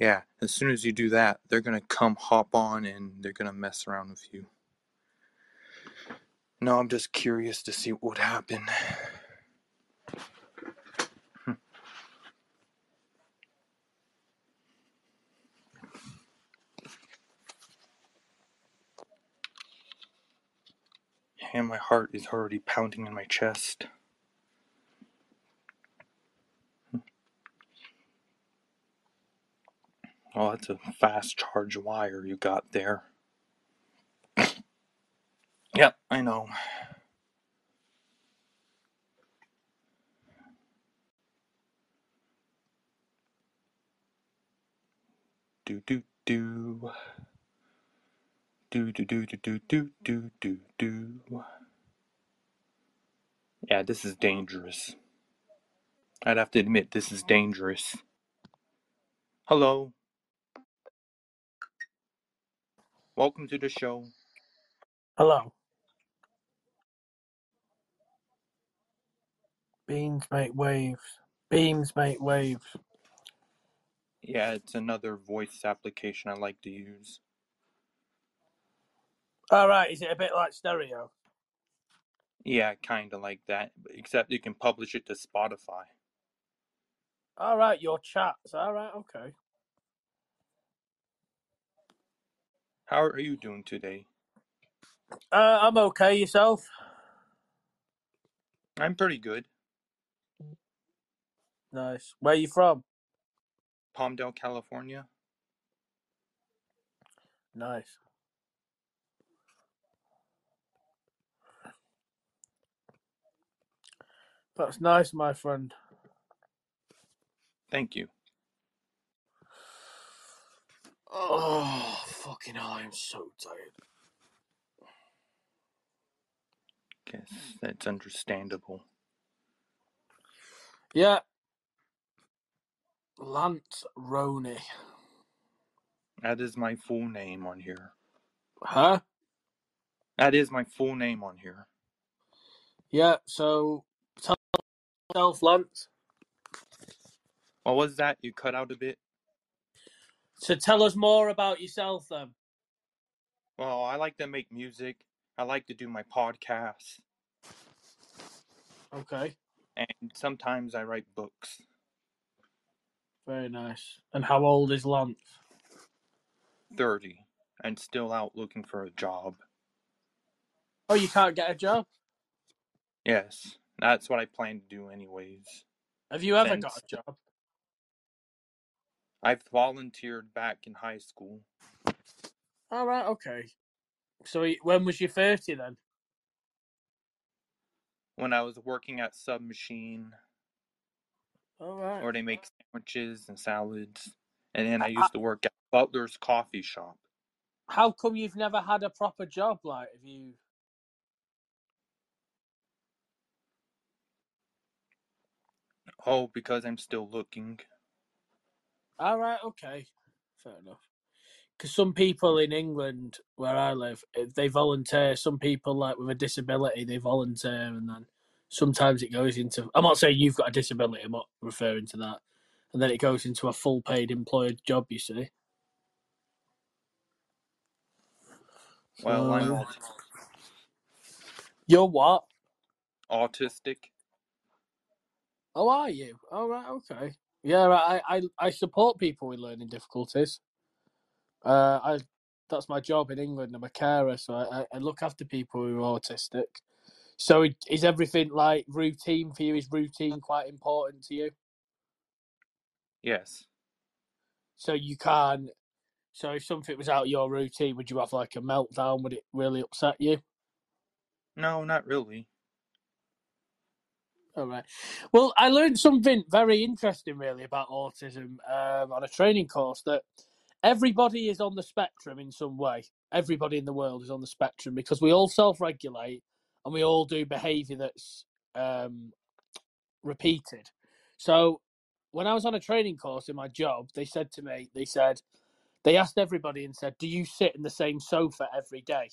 Yeah, as soon as you do that, they're gonna come hop on and they're gonna mess around with you. No, I'm just curious to see what would happen. Hmm. And my heart is already pounding in my chest. Oh, that's a fast charge wire you got there. Yep, I know. Do do do. Do do do do do do do do do. Yeah, this is dangerous. I'd have to admit this is dangerous. Hello. Welcome to the show. Hello. Beams make waves. Beams make waves. Yeah, it's another voice application I like to use. All right. Is it a bit like stereo? Yeah, kind of like that, except you can publish it to Spotify. All right. Your chats. All right. Okay. How are you doing today? Uh, I'm okay. Yourself? I'm pretty good. Nice. Where are you from? Palmdale, California. Nice. That's nice, my friend. Thank you. Oh, fucking hell, I'm so tired. Guess that's understandable. Yeah. Lance Roney. That is my full name on here. Huh? That is my full name on here. Yeah, so tell yourself, Lance. What was that? You cut out a bit? So tell us more about yourself then. Well, I like to make music. I like to do my podcasts. Okay. And sometimes I write books. Very nice. And how old is Lance? 30 and still out looking for a job. Oh, you can't get a job? Yes, that's what I plan to do anyways. Have you ever Since- got a job? I've volunteered back in high school. All right, okay. So when was your 30 then? when I was working at Submachine, All right. where they make sandwiches and salads. And then I used to work at Butler's Coffee Shop. How come you've never had a proper job? Like, have you? Oh, because I'm still looking. All right, okay. Fair enough. Because some people in England, where I live, eh, they volunteer. Some people, like with a disability, they volunteer, and then sometimes it goes into. I'm not saying you've got a disability. I'm not referring to that. And then it goes into a full paid employed job. You see. Well, I'm You're what? autistic. Oh, are you? All right, okay. Yeah, I, I, I support people with learning difficulties. Uh, I that's my job in England. I'm a carer, so I, I- look after people who are autistic. So it- is everything like routine for you? Is routine quite important to you? Yes. So you can. So if something was out of your routine, would you have like a meltdown? Would it really upset you? No, not really. All right. Well, I learned something very interesting, really, about autism um, on a training course. That everybody is on the spectrum in some way. Everybody in the world is on the spectrum because we all self-regulate and we all do behaviour that's um, repeated. So, when I was on a training course in my job, they said to me, they said, they asked everybody and said, "Do you sit in the same sofa every day?"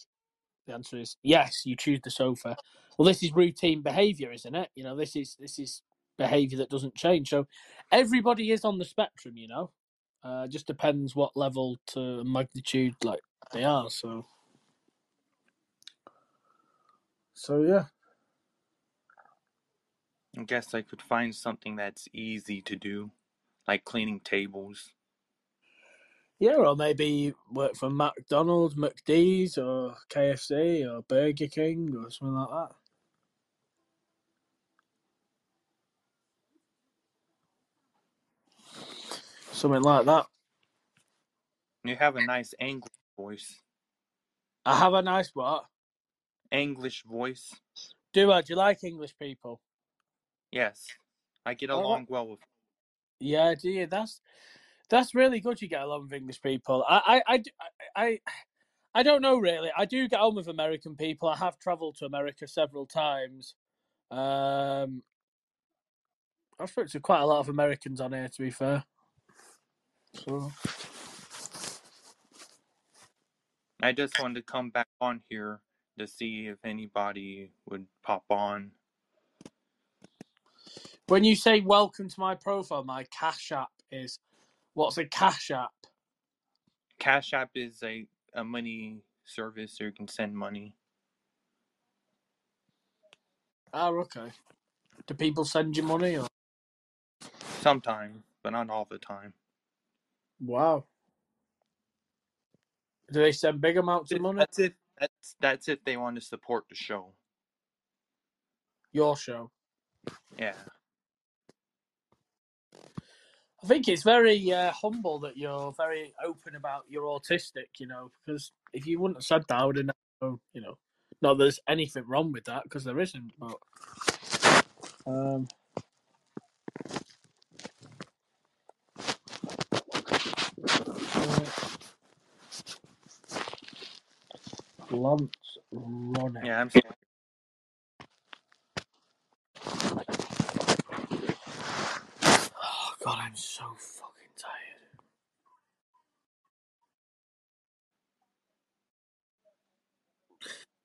The answer is yes. You choose the sofa. Well, this is routine behaviour, isn't it? You know, this is this is behaviour that doesn't change. So everybody is on the spectrum, you know. Uh, just depends what level to magnitude like they are. So, so yeah. I guess I could find something that's easy to do, like cleaning tables. Yeah, or maybe work for McDonald's, McD's, or KFC, or Burger King, or something like that. Something like that. You have a nice English voice. I have a nice what? English voice. Do I? Do you like English people? Yes. I get Oh. along well with Yeah, do you? That's that's really good. You get along with English people. I, I, I, I, I don't know really. I do get on with American people. I have travelled to America several times. Um, I've spoken to quite a lot of Americans on here, to be fair. So I just wanted to come back on here to see if anybody would pop on. when you say welcome to my profile, my Cash App is what's a Cash App? Cash App is a, a money service so you can send money. Oh, okay. Do people send you money? Or Sometimes, but not all the time. wow, do they send big amounts of money? That's if that's that's if they want to support the show. Your show. Yeah. I think it's very uh, humble that you're very open about you're autistic, you know, because if you wouldn't have said that, I would have known, you know, not there's anything wrong with that, because there isn't, but. Um, uh, Lance running. Yeah, I'm sorry. Oh, God, I'm so fucking tired.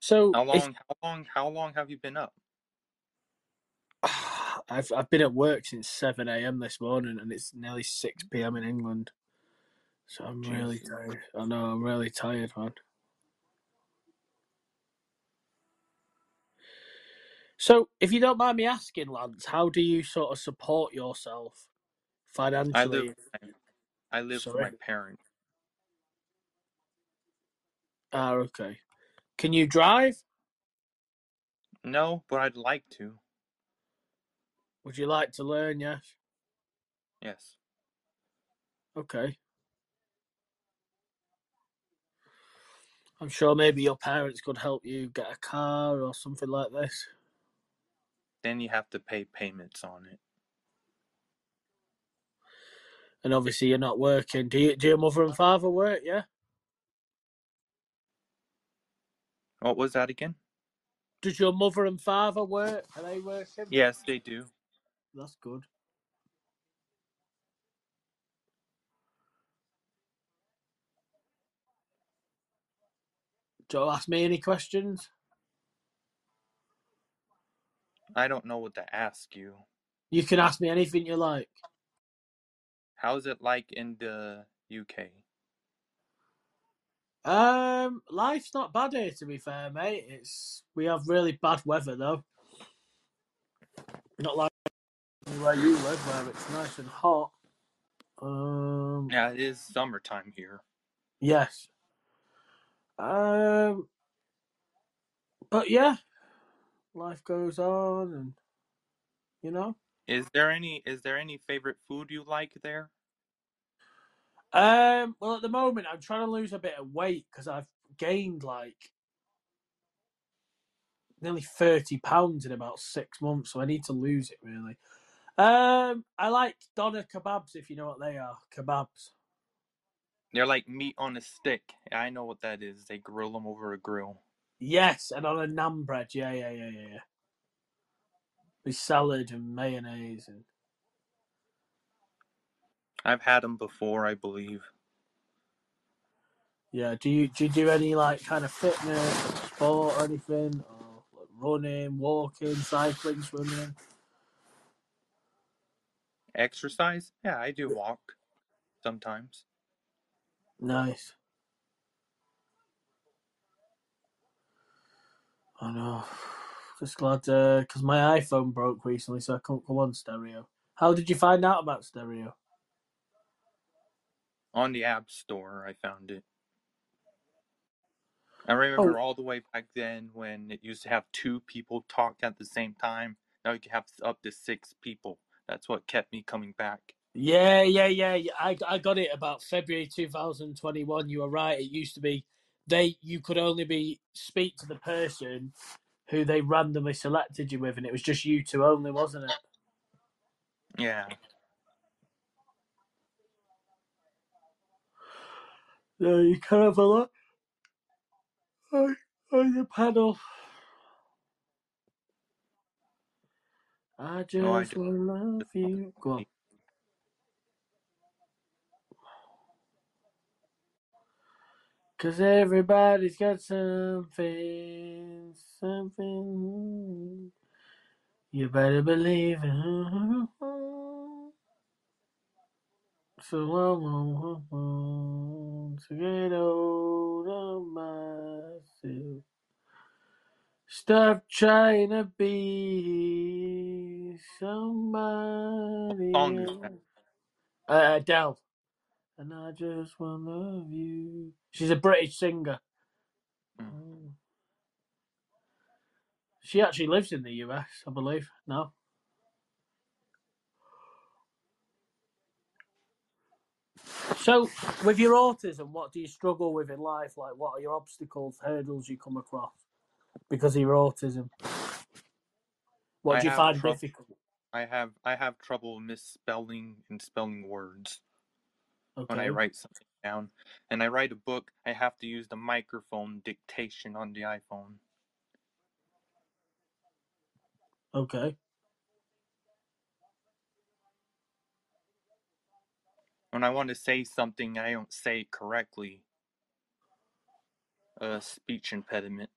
So, How long how long how long have you been up? I've I've been at work since seven a.m. this morning, and it's nearly six mm. p.m. in England. So I'm really tired. I know I'm really tired, man. So, if you don't mind me asking, Lance, how do you sort of support yourself? I live I live for Sorry? my parents. Ah, okay. Can you drive? No, but I'd like to. Would you like to learn? Yes. Yes. Okay. I'm sure maybe your parents could help you get a car or something like this. Then you have to pay payments on it. And obviously, you're not working. Do you? Do your mother and father work? Yeah. What was that again? Does your mother and father work? Are they working? Yes, they do. That's good. Do you ask me any questions? I don't know what to ask you. You can ask me anything you like. How's it like in the UK? Um, life's not bad here, to be fair, mate. It's we have really bad weather though. Not like where you live, where it's nice and hot. Um, Yeah, it is summertime here. yes. Um, but yeah, life goes on, and you know. Is there any is there any favorite food you like there? Um, well, at the moment, I'm trying to lose a bit of weight because I've gained like nearly thirty pounds in about six months, so I need to lose it really. Um, I like doner kebabs if you know what they are. Kebabs. They're like meat on a stick. I know what that is. They grill them over a grill. Yes, and on a naan bread. Yeah, yeah, yeah, yeah, yeah. With salad and mayonnaise and I've had them before, I believe. yeah. Do you do you do any like kind of fitness, sport, or anything, or like running, walking, cycling, swimming? Exercise? Yeah, I do walk. sometimes. Nice. I know. Just glad because uh, my iPhone broke recently, so I couldn't go on stereo. How did you find out about stereo? On the App Store, I found it. I oh. remember Oh. all the way back then when it used to have two people talk at the same time. Now you can have up to six people. That's what kept me coming back. Yeah, yeah, yeah. yeah. I I got it about February 2021. You were right. It used to be they you could only be speak to the person who they randomly selected you with, and it was just you two only, wasn't it? Yeah. Yeah, you can have a lot on, the panel. I just Oh, I love you. Go on. Cause everybody's got something, something. You better believe it. So I want to get hold of myself. Stop trying to be somebody else. Uh, Adele. And I just want to love you. She's a British singer. Mm. She actually lives in the US, I believe. No. So, with your autism, what do you struggle with in life? Like, what are your obstacles, hurdles you come across because of your autism? What I do you find difficult? I have I have trouble misspelling and spelling words Okay. when I write something down. And I write a book, I have to use the microphone dictation on the iPhone. Okay. When I want to say something I don't say it correctly. A speech impediment.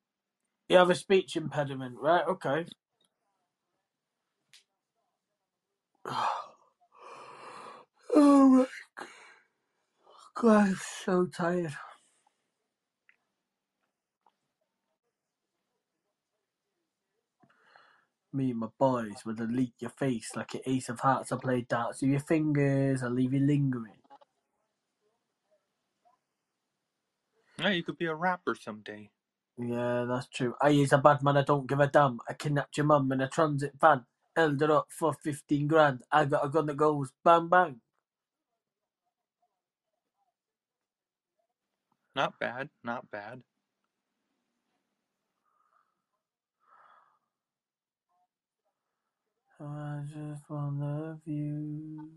You have a speech impediment, right? Okay. Oh my god, I'm so tired. Me and my boys would delete your face like an ace of hearts. I play darts with your fingers. I leave you lingering. Yeah, you could be a rapper someday. Yeah, that's true. I is a bad man. I don't give a damn. I kidnapped your mum in a transit van. Held her up for fifteen grand. I got a gun that goes bang bang. Not bad, not bad. I just wanna love you.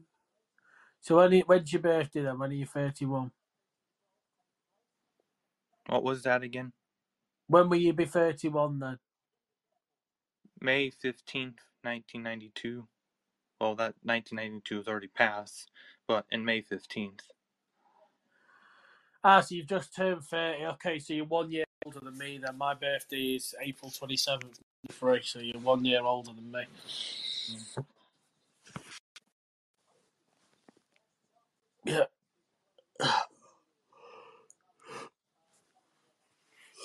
So when when's your birthday then? When are you thirty one? What was that again? When will you be thirty one then? May 15th, 1992. Well, that 1992 is already passed, but in May 15th. Ah, so you've just turned thirty. Okay, so you're one year older than me. Then my birthday is April twenty seventh. Three, so you're one year older than me. Yeah.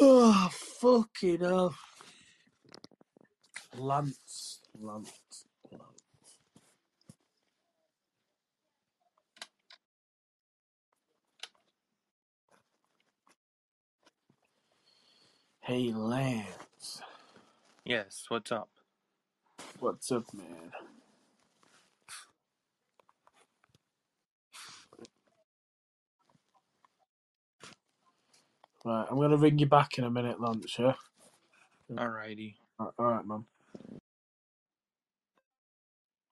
Oh fucking hell. Lance, Lance. Hey Lance, Yes, what's up? what's up, man? Right, I'm gonna ring you back in a minute, Lance. Yeah. Alrighty. All right, man.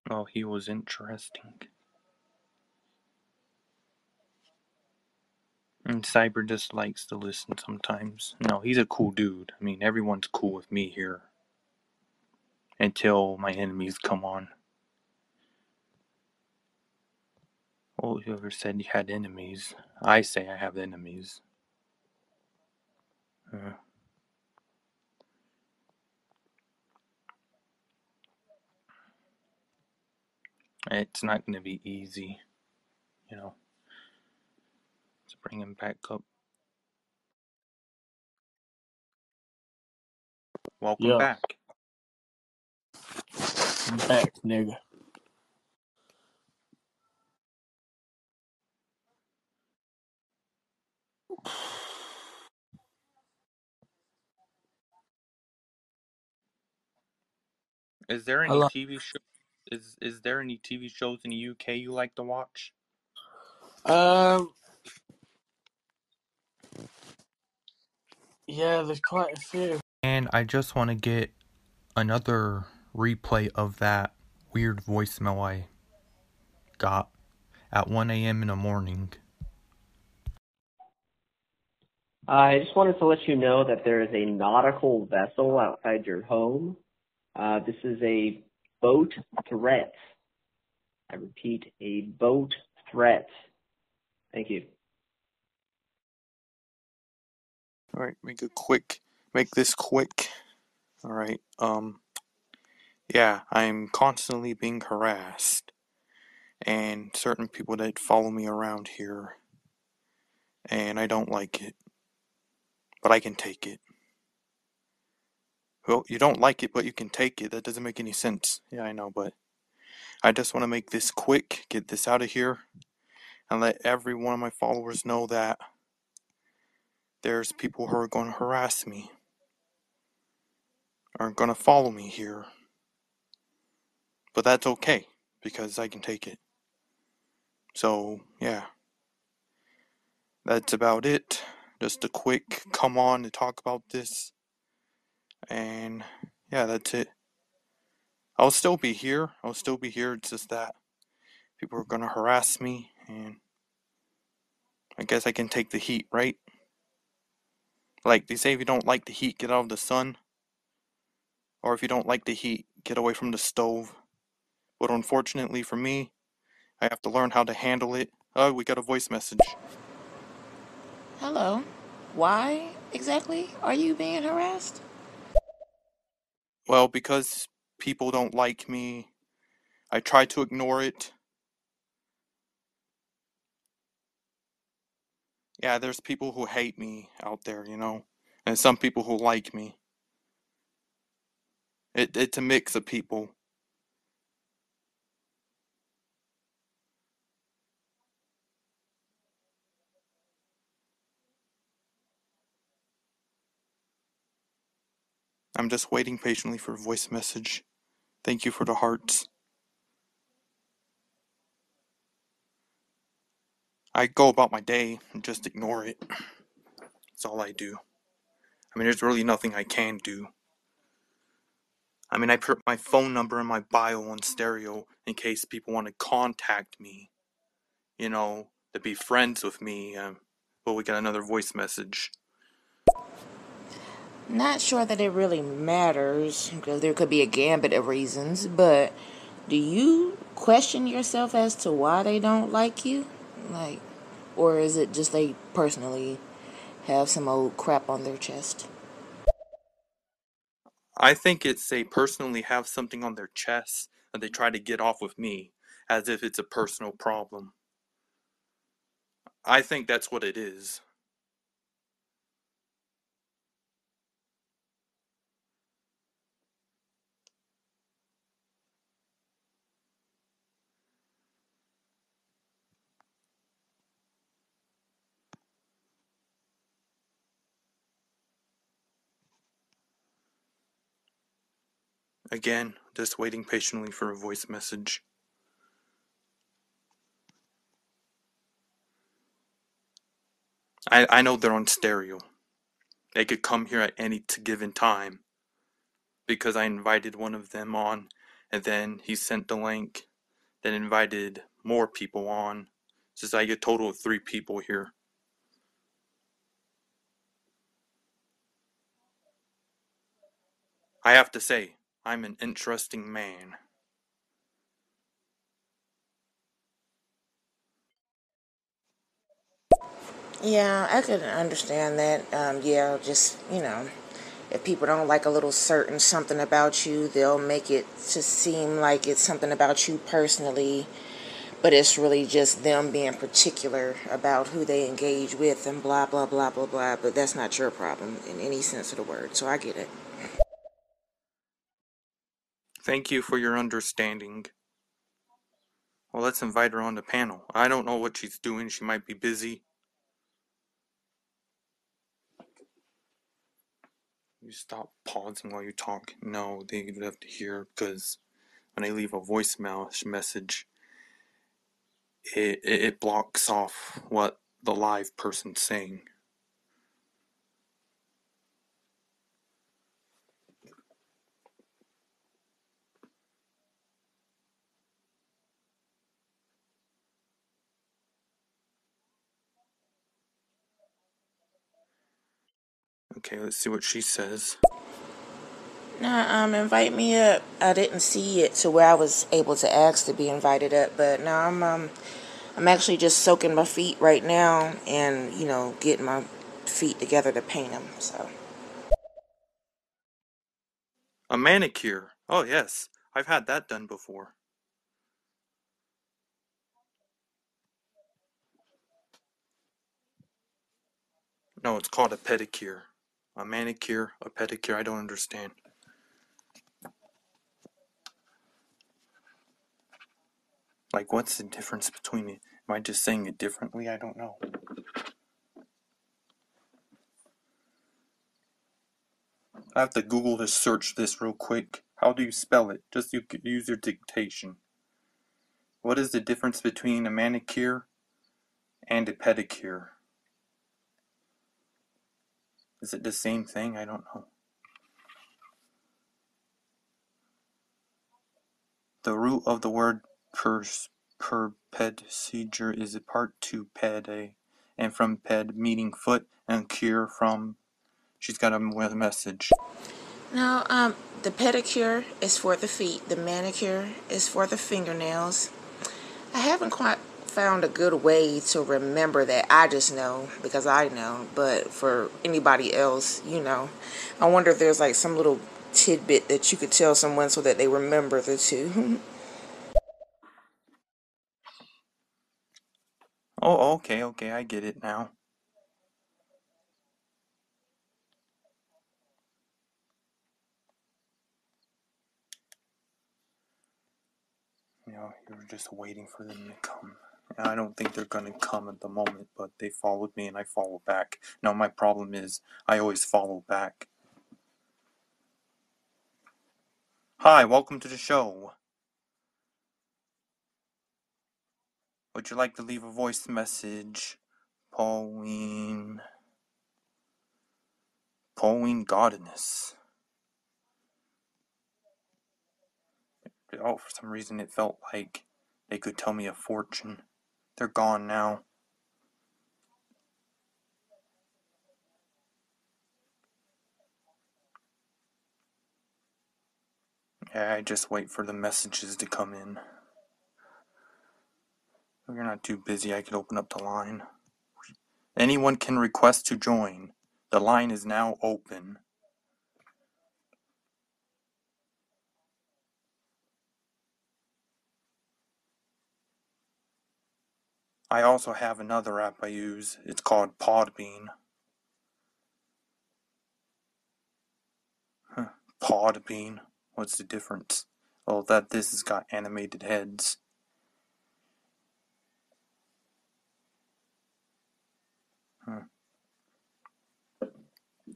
Oh, he was interesting. And Cyber just likes to listen sometimes. No, he's a cool dude. I mean, everyone's cool with me here. Until my enemies come on. Well, whoever said you had enemies? I say I have enemies. Uh, it's not going to be easy, you know. Bring him back up. Welcome back. Back, nigga. Is there any TV show? Is is there any TV shows in the UK you like to watch? Um. Yeah, there's quite a few. And I just want to get another replay of that weird voicemail I got at 1 a.m. in the morning. I just wanted to let you know that there is a nautical vessel outside your home. Uh, this is a boat threat. I repeat, a boat threat. Thank you. All right, make it quick. Make this quick. All right. Um yeah, I'm constantly being harassed and certain people that follow me around here and I don't like it. But I can take it. Well, you don't like it, but you can take it. That doesn't make any sense. Yeah, I know, but I just want to make this quick, get this out of here, and let every one of my followers know that there's people who are going to harass me, aren't going to follow me here. But that's okay, because I can take it. So, yeah. That's about it. Just a quick come on to talk about this. And yeah, that's it. I'll still be here. I'll still be here. It's just that people are going to harass me, and I guess I can take the heat, right? Like they say, if you don't like the heat, get out of the sun. Or if you don't like the heat, get away from the stove. But unfortunately for me, I have to learn how to handle it. Oh, we got a voice message. Hello. Why exactly are you being harassed? Well, because people don't like me, I try to ignore it. Yeah, there's people who hate me out there, you know, and some people who like me. It, it's a mix of people. I'm just waiting patiently for a voice message. Thank you for the hearts. I go about my day and just ignore it. That's all I do. I mean, there's really nothing I can do. I mean, I put my phone number in my bio on stereo in case people want to contact me, you know, to be friends with me. Um, but we got another voice message. Not sure that it really matters because there could be a gambit of reasons, but do you question yourself as to why they don't like you? Like, or is it just they personally have some old crap on their chest? I think it's they personally have something on their chest and they try to get off with me as if it's a personal problem. I think that's what it is. Again, just waiting patiently for a voice message. I, I know they're on stereo. They could come here at any given time because I invited one of them on and then he sent the link, then invited more people on. Says I get a total of three people here. I have to say, I'm an interesting man. Yeah, I could understand that. Um, yeah, just, you know, if people don't like a little certain something about you, they'll make it to seem like it's something about you personally. but it's really just them being particular about who they engage with and blah blah blah blah blah but that's not your problem in any sense of the word so i get it Thank you for your understanding. Well, let's invite her on the panel. I don't know what she's doing. She might be busy. You stop pausing while you talk. No, they have to hear because when I leave a voicemail message, it, it, it blocks off what the live person's saying. Okay, let's see what she says. Nah, um, invite me up. I didn't see it to where I was able to ask to be invited up, but now I'm um, I'm actually just soaking my feet right now, and you know, getting my feet together to paint them. So. A manicure. Oh yes, I've had that done before. No, it's called a pedicure. A manicure, a pedicure, I don't understand. Like, what's the difference between it? Am I just saying it differently? I don't know. I have to Google to search this real quick. How do you spell it? Just use your dictation. What is the difference between a manicure and a pedicure? Is it the same thing? I don't know. The root of the word per, per procedure is a part to pede, and from ped meaning foot, and cure from. She's got a message. No, um, the pedicure is for the feet. The manicure is for the fingernails. I haven't quite found a good way to remember that. I just know because I know, but for anybody else, you know, I wonder if there's like some little tidbit that you could tell someone so that they remember the two. oh, okay, okay, I get it now. You know, you're just waiting for them to come. I don't think they're going to come at the moment, but they followed me and I follow back. Now, my problem is I always follow back. Hi, welcome to the show. Would you like to leave a voice message? Pauline. Pauline Godiness. Oh, for some reason it felt like they could tell me a fortune. They're gone now. Yeah, I just wait for the messages to come in. If you're not too busy, I could open up the line. Anyone can request to join. The line is now open. I also have another app I use. It's called Podbean. Huh. Podbean. What's the difference? Oh, that this has got animated heads. Hmm.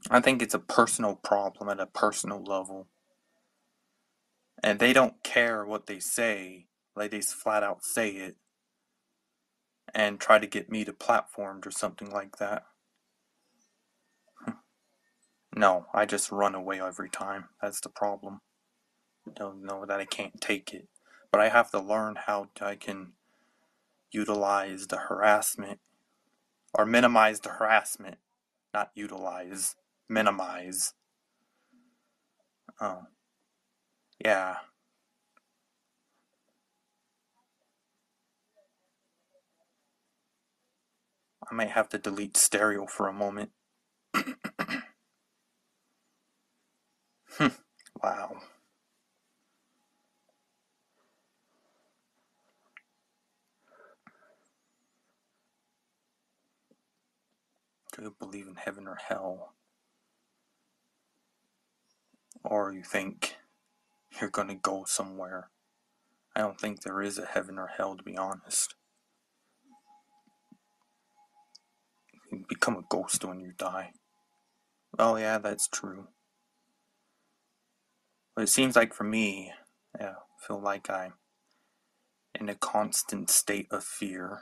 I think it's a personal problem at a personal level. And they don't care what they say. Like, they flat out say it and try to get me to platformed or something like that. no, I just run away every time. That's the problem. Don't know that I can't take it. But I have to learn how I can utilize the harassment or minimize the harassment, not utilize, minimize. Oh, yeah. I might have to delete stereo for a moment. Hmm. wow. Do you believe in heaven or hell? Or you think you're gonna go somewhere? I don't think there is a heaven or hell, to be honest. You become a ghost when you die. Oh, yeah, that's true. But it seems like for me, yeah, I feel like I'm in a constant state of fear.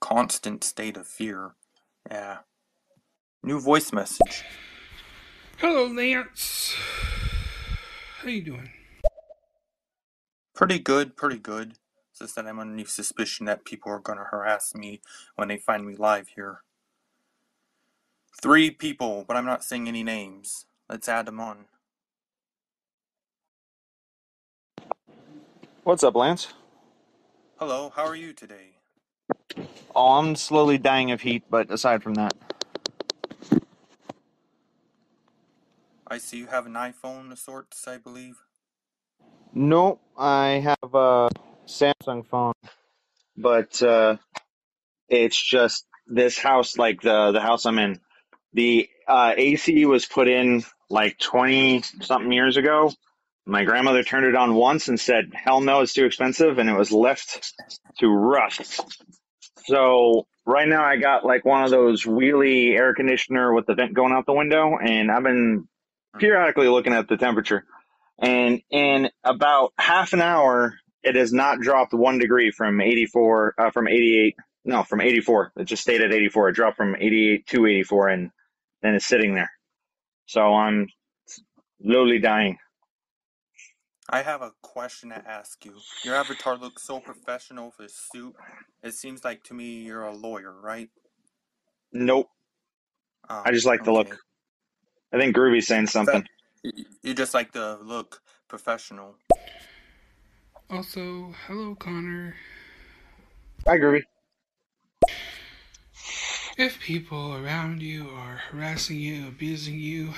Constant state of fear. Yeah. New voice message. Hello, Lance. How you doing? Pretty good, pretty good. Just that I'm under suspicion that people are gonna harass me when they find me live here. Three people, but I'm not saying any names. Let's add them on. What's up, Lance? Hello, how are you today? Oh, I'm slowly dying of heat, but aside from that, I see you have an iPhone of sorts, I believe. no, I have a Samsung phone, but uh, it's just this house, like the the house I'm in. The uh, AC was put in like 20 something years ago. My grandmother turned it on once and said, "Hell no, it's too expensive," and it was left to rust. So right now I got like one of those wheelie air conditioner with the vent going out the window, and I've been periodically looking at the temperature. And in about half an hour, it has not dropped one degree from 84, uh, from 88, no, from 84. It just stayed at 84. It dropped from 88 to 84, and then it's sitting there. So I'm slowly dying. I have a question to ask you. Your avatar looks so professional with his suit. It seems like to me you're a lawyer, right? Nope. Oh, I just like the look. I think Groovy's saying something. You you just like to look professional. Also, hello, Connor. Hi, Groovy. If people around you are harassing you, abusing you,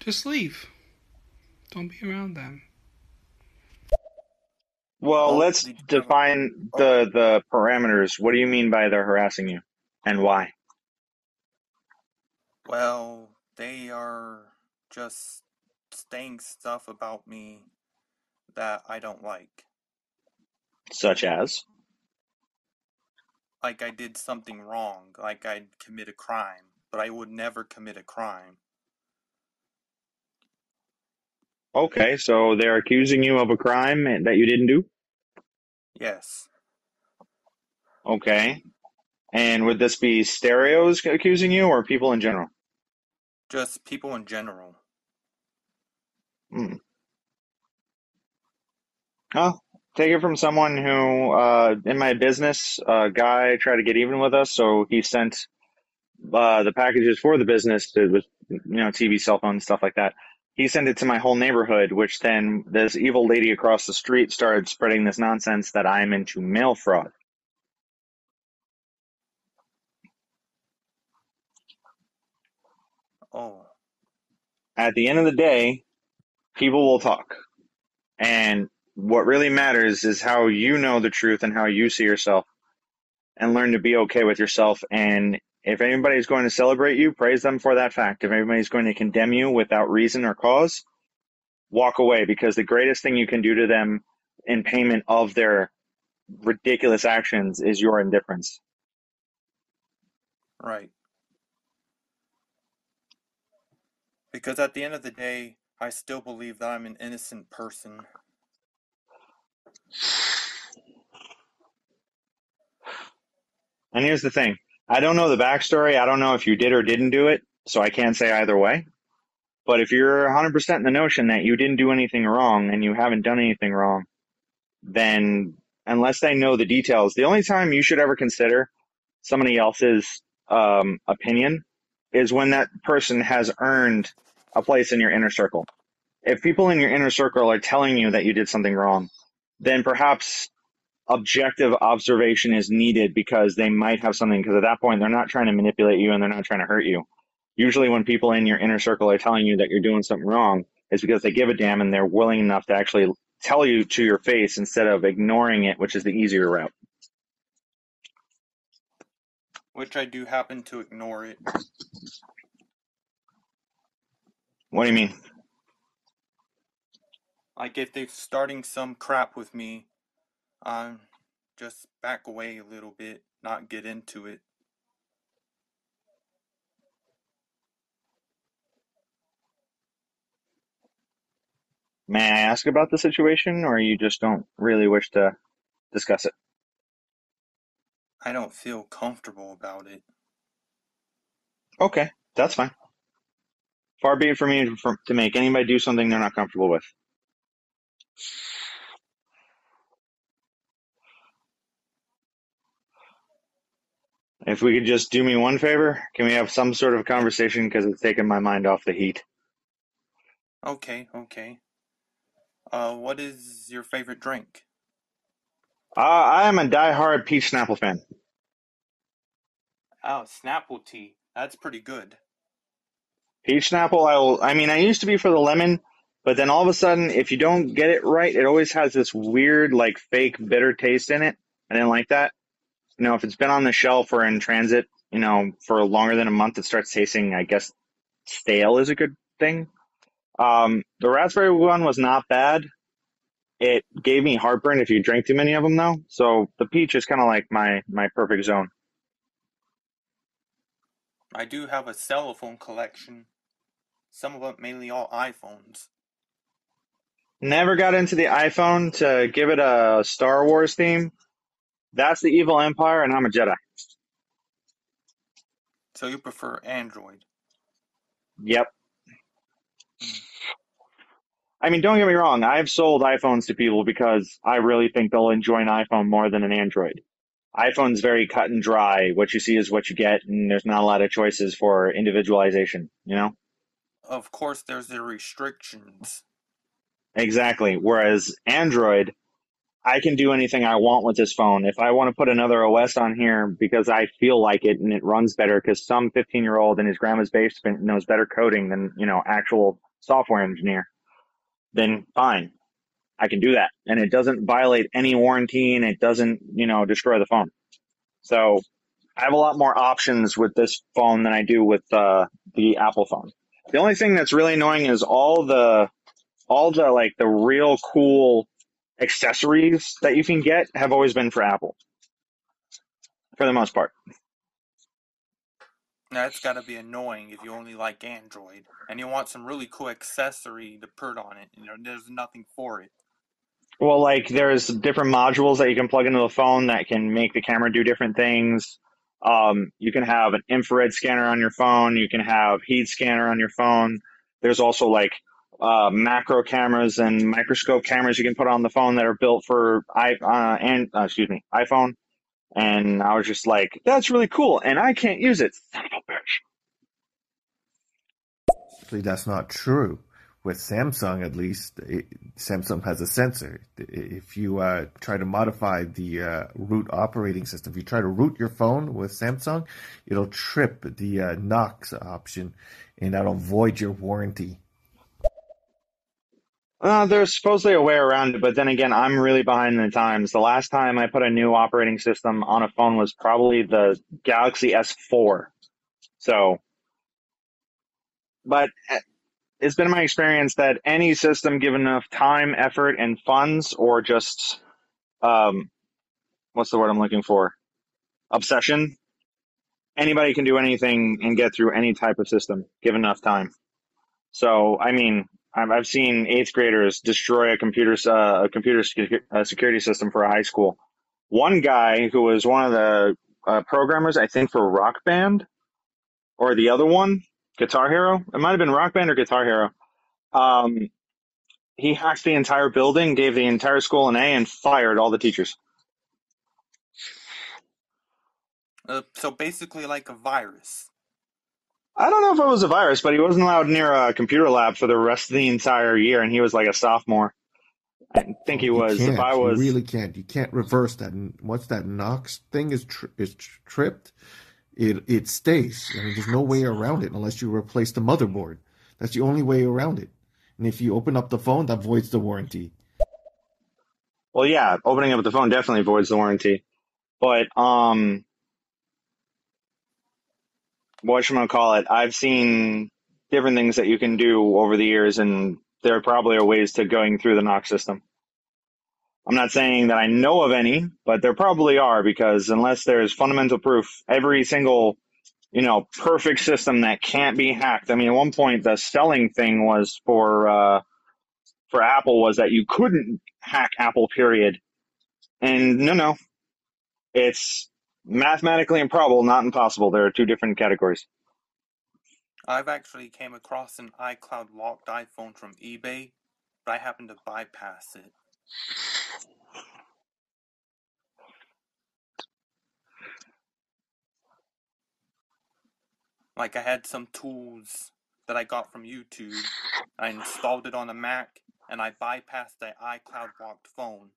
just leave. Don't be around them. Well, let's did you have a- define the the parameters. What do you mean by they're harassing you, and why? Well, they are just saying stuff about me that I don't like. Such as? Like I did something wrong, like I'd commit a crime, but I would never commit a crime. Okay, so they're accusing you of a crime that you didn't do? Yes. Okay. And would this be stereos accusing you or people in general? Just people in general. Hmm. Oh, take it from someone who, uh, in my business, a guy tried to get even with us, so he sent uh, the packages for the business to, with, you know, TV, cell phone, stuff like that. He sent it to my whole neighborhood, which then this evil lady across the street started spreading this nonsense that I'm into mail fraud. Oh, At the end of the day, people will talk. And what really matters is how you know the truth and how you see yourself and learn to be okay with yourself. And if anybody's going to celebrate you, praise them for that fact. If anybody's going to condemn you without reason or cause, walk away because the greatest thing you can do to them in payment of their ridiculous actions is your indifference. right. Because at the end of the day, I still believe that I'm an innocent person. And here's the thing I don't know the backstory. I don't know if you did or didn't do it, so I can't say either way. But if you're 100% in the notion that you didn't do anything wrong and you haven't done anything wrong, then unless they know the details, the only time you should ever consider somebody else's um, opinion is when that person has earned a place in your inner circle. If people in your inner circle are telling you that you did something wrong, then perhaps objective observation is needed because they might have something because at that point they're not trying to manipulate you and they're not trying to hurt you. Usually when people in your inner circle are telling you that you're doing something wrong, it's because they give a damn and they're willing enough to actually tell you to your face instead of ignoring it, which is the easier route. which I do happen to ignore it. What do you mean? Like if they're starting some crap with me, um, just back away a little bit, not get into it. May I ask about the situation, or you just don't really wish to discuss it? I don't feel comfortable about it. Okay, that's fine. Far be it from me to, to make anybody do something they're not comfortable with. If we could just do me one favor, can we have some sort of conversation because it's taken my mind off the heat? Okay, okay. Uh, what is your favorite drink? Uh, I am a die-hard peach Snapple fan. Oh, Snapple tea. That's pretty good. Peach Snapple, I will. I mean, I used to be for the lemon, but then all of a sudden, if you don't get it right, it always has this weird, like, fake bitter taste in it. I didn't like that. You know, if it's been on the shelf or in transit, you know, for longer than a month, it starts tasting, I guess, stale is a good thing. Um, the raspberry one was not bad. It gave me heartburn if you drink too many of them, though. So the peach is kind of like my my perfect zone. I do have a cell phone collection. Some of them mainly all iPhones. Never got into the iPhone to give it a Star Wars theme. That's the evil empire, and I'm a Jedi. So you prefer Android? Yep. I mean, don't get me wrong. I've sold iPhones to people because I really think they'll enjoy an iPhone more than an Android. iPhone's very cut and dry. What you see is what you get, and there's not a lot of choices for individualization, you know? Of course, there's the restrictions. Exactly. Whereas Android, I can do anything I want with this phone. If I want to put another OS on here because I feel like it and it runs better because some 15 year old in his grandma's basement knows better coding than, you know, actual software engineer, then fine. I can do that. And it doesn't violate any warranty and it doesn't, you know, destroy the phone. So I have a lot more options with this phone than I do with uh, the Apple phone. The only thing that's really annoying is all the all the like the real cool accessories that you can get have always been for Apple. For the most part. Now That's gotta be annoying if you only like Android and you want some really cool accessory to put on it. You know, there's nothing for it. Well, like there's different modules that you can plug into the phone that can make the camera do different things. Um, you can have an infrared scanner on your phone. You can have heat scanner on your phone. There's also like uh, macro cameras and microscope cameras you can put on the phone that are built for i uh, and uh, excuse me iPhone. And I was just like, that's really cool, and I can't use it. Actually, that's not true. With Samsung, at least, it, Samsung has a sensor. If you uh, try to modify the uh, root operating system, if you try to root your phone with Samsung, it'll trip the uh, Knox option, and that'll void your warranty. Uh, there's supposedly a way around it, but then again, I'm really behind the times. The last time I put a new operating system on a phone was probably the Galaxy S4. So, but uh, it's been my experience that any system given enough time, effort, and funds, or just, um, what's the word I'm looking for? Obsession. Anybody can do anything and get through any type of system given enough time. So, I mean, I've seen eighth graders destroy a computer uh, a computer secu- uh, security system for a high school. One guy who was one of the uh, programmers, I think, for Rock Band, or the other one, Guitar Hero. It might have been Rock Band or Guitar Hero. Um, he hacked the entire building, gave the entire school an A, and fired all the teachers. Uh, so basically, like a virus. I don't know if it was a virus, but he wasn't allowed near a computer lab for the rest of the entire year, and he was like a sophomore. I think he was. If I was, You really can't. You can't reverse that. And once that Knox thing is tri- is tripped, it it stays. I mean, there's no way around it unless you replace the motherboard. That's the only way around it. And if you open up the phone, that voids the warranty. well, yeah, opening up the phone definitely voids the warranty. But um, what should I call it? I've seen different things that you can do over the years, and there probably are ways to going through the Knox system. I'm not saying that I know of any, but there probably are because unless there's fundamental proof, every single you know perfect system that can't be hacked. I mean, at one point the selling thing was for uh, for Apple was that you couldn't hack Apple. Period. And no, no, it's mathematically improbable, not impossible. There are two different categories. I've actually came across an iCloud locked iPhone from eBay, but I happened to bypass it. Like I had some tools that I got from YouTube. I installed it on a Mac, and I bypassed the iCloud locked phone.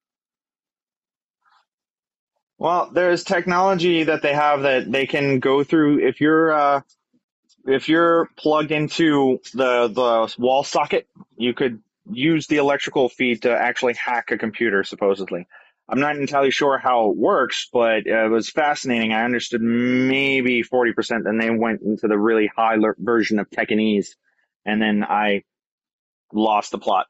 Well, there's technology that they have that they can go through. If you're uh, if you're plugged into the the wall socket, you could use the electrical feed to actually hack a computer. Supposedly, I'm not entirely sure how it works, but it was fascinating. I understood maybe forty percent, then they went into the really high version of Tekkenese, and then I lost the plot.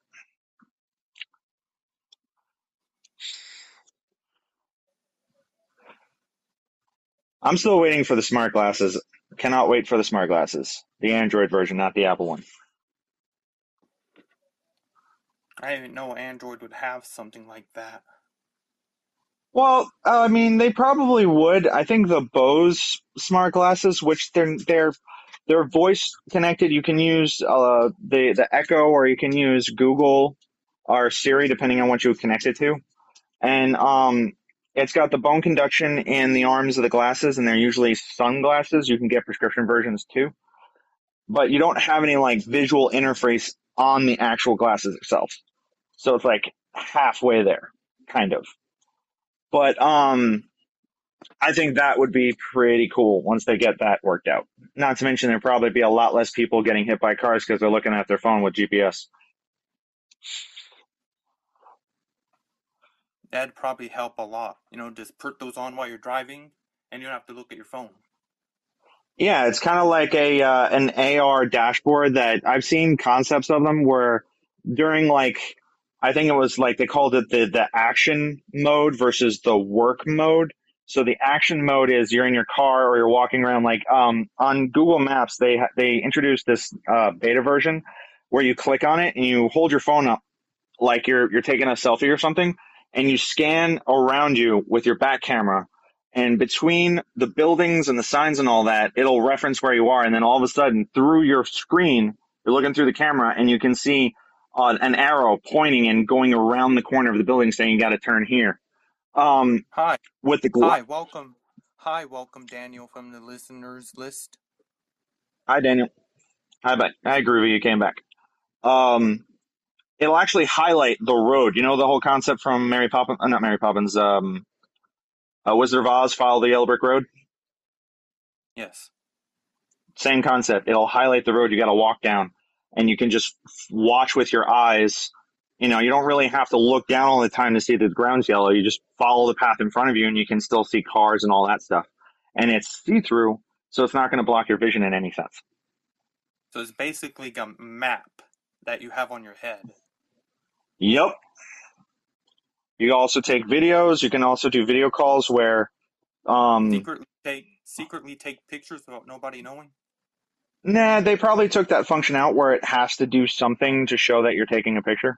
I'm still waiting for the smart glasses. Cannot wait for the smart glasses. The Android version, not the Apple one. I didn't know Android would have something like that. Well, I mean, they probably would. I think the Bose smart glasses, which they're they're they're voice connected. You can use uh, the the Echo, or you can use Google or Siri, depending on what you connect it to. And um, it's got the bone conduction in the arms of the glasses, and they're usually sunglasses. You can get prescription versions too, but you don't have any like visual interface on the actual glasses itself. So it's like halfway there, kind of. But um, I think that would be pretty cool once they get that worked out. Not to mention there'd probably be a lot less people getting hit by cars because they're looking at their phone with GPS. That'd probably help a lot. You know, just put those on while you're driving, and you don't have to look at your phone. Yeah, it's kind of like a uh, an AR dashboard that I've seen concepts of them where during like I think it was like they called it the the action mode versus the work mode. So the action mode is you're in your car or you're walking around. Like um, on Google Maps, they they introduced this uh, beta version where you click on it and you hold your phone up like you're you're taking a selfie or something, and you scan around you with your back camera. And between the buildings and the signs and all that, it'll reference where you are. And then all of a sudden, through your screen, you're looking through the camera and you can see uh, an arrow pointing and going around the corner of the building saying you got to turn here. Um, Hi, with the hi, welcome, hi, welcome, Daniel from the listeners list. Hi, Daniel. Hi, bud. Hi, Groovy. You came back. Um, it'll actually highlight the road. You know the whole concept from Mary Poppins, uh, not Mary Poppins, um, uh, Wizard of Oz, Follow the Yellow Brick Road. Yes. Same concept. It'll highlight the road you got to walk down, and you can just watch with your eyes. You know, you don't really have to look down all the time to see that the ground's yellow. You just follow the path in front of you, and you can still see cars and all that stuff. And it's see through, so it's not going to block your vision in any sense. So it's basically a map that you have on your head. Yep. You also take videos. You can also do video calls where, um, Secretly take secretly take pictures without nobody knowing. nah, they probably took that function out where it has to do something to show that you're taking a picture.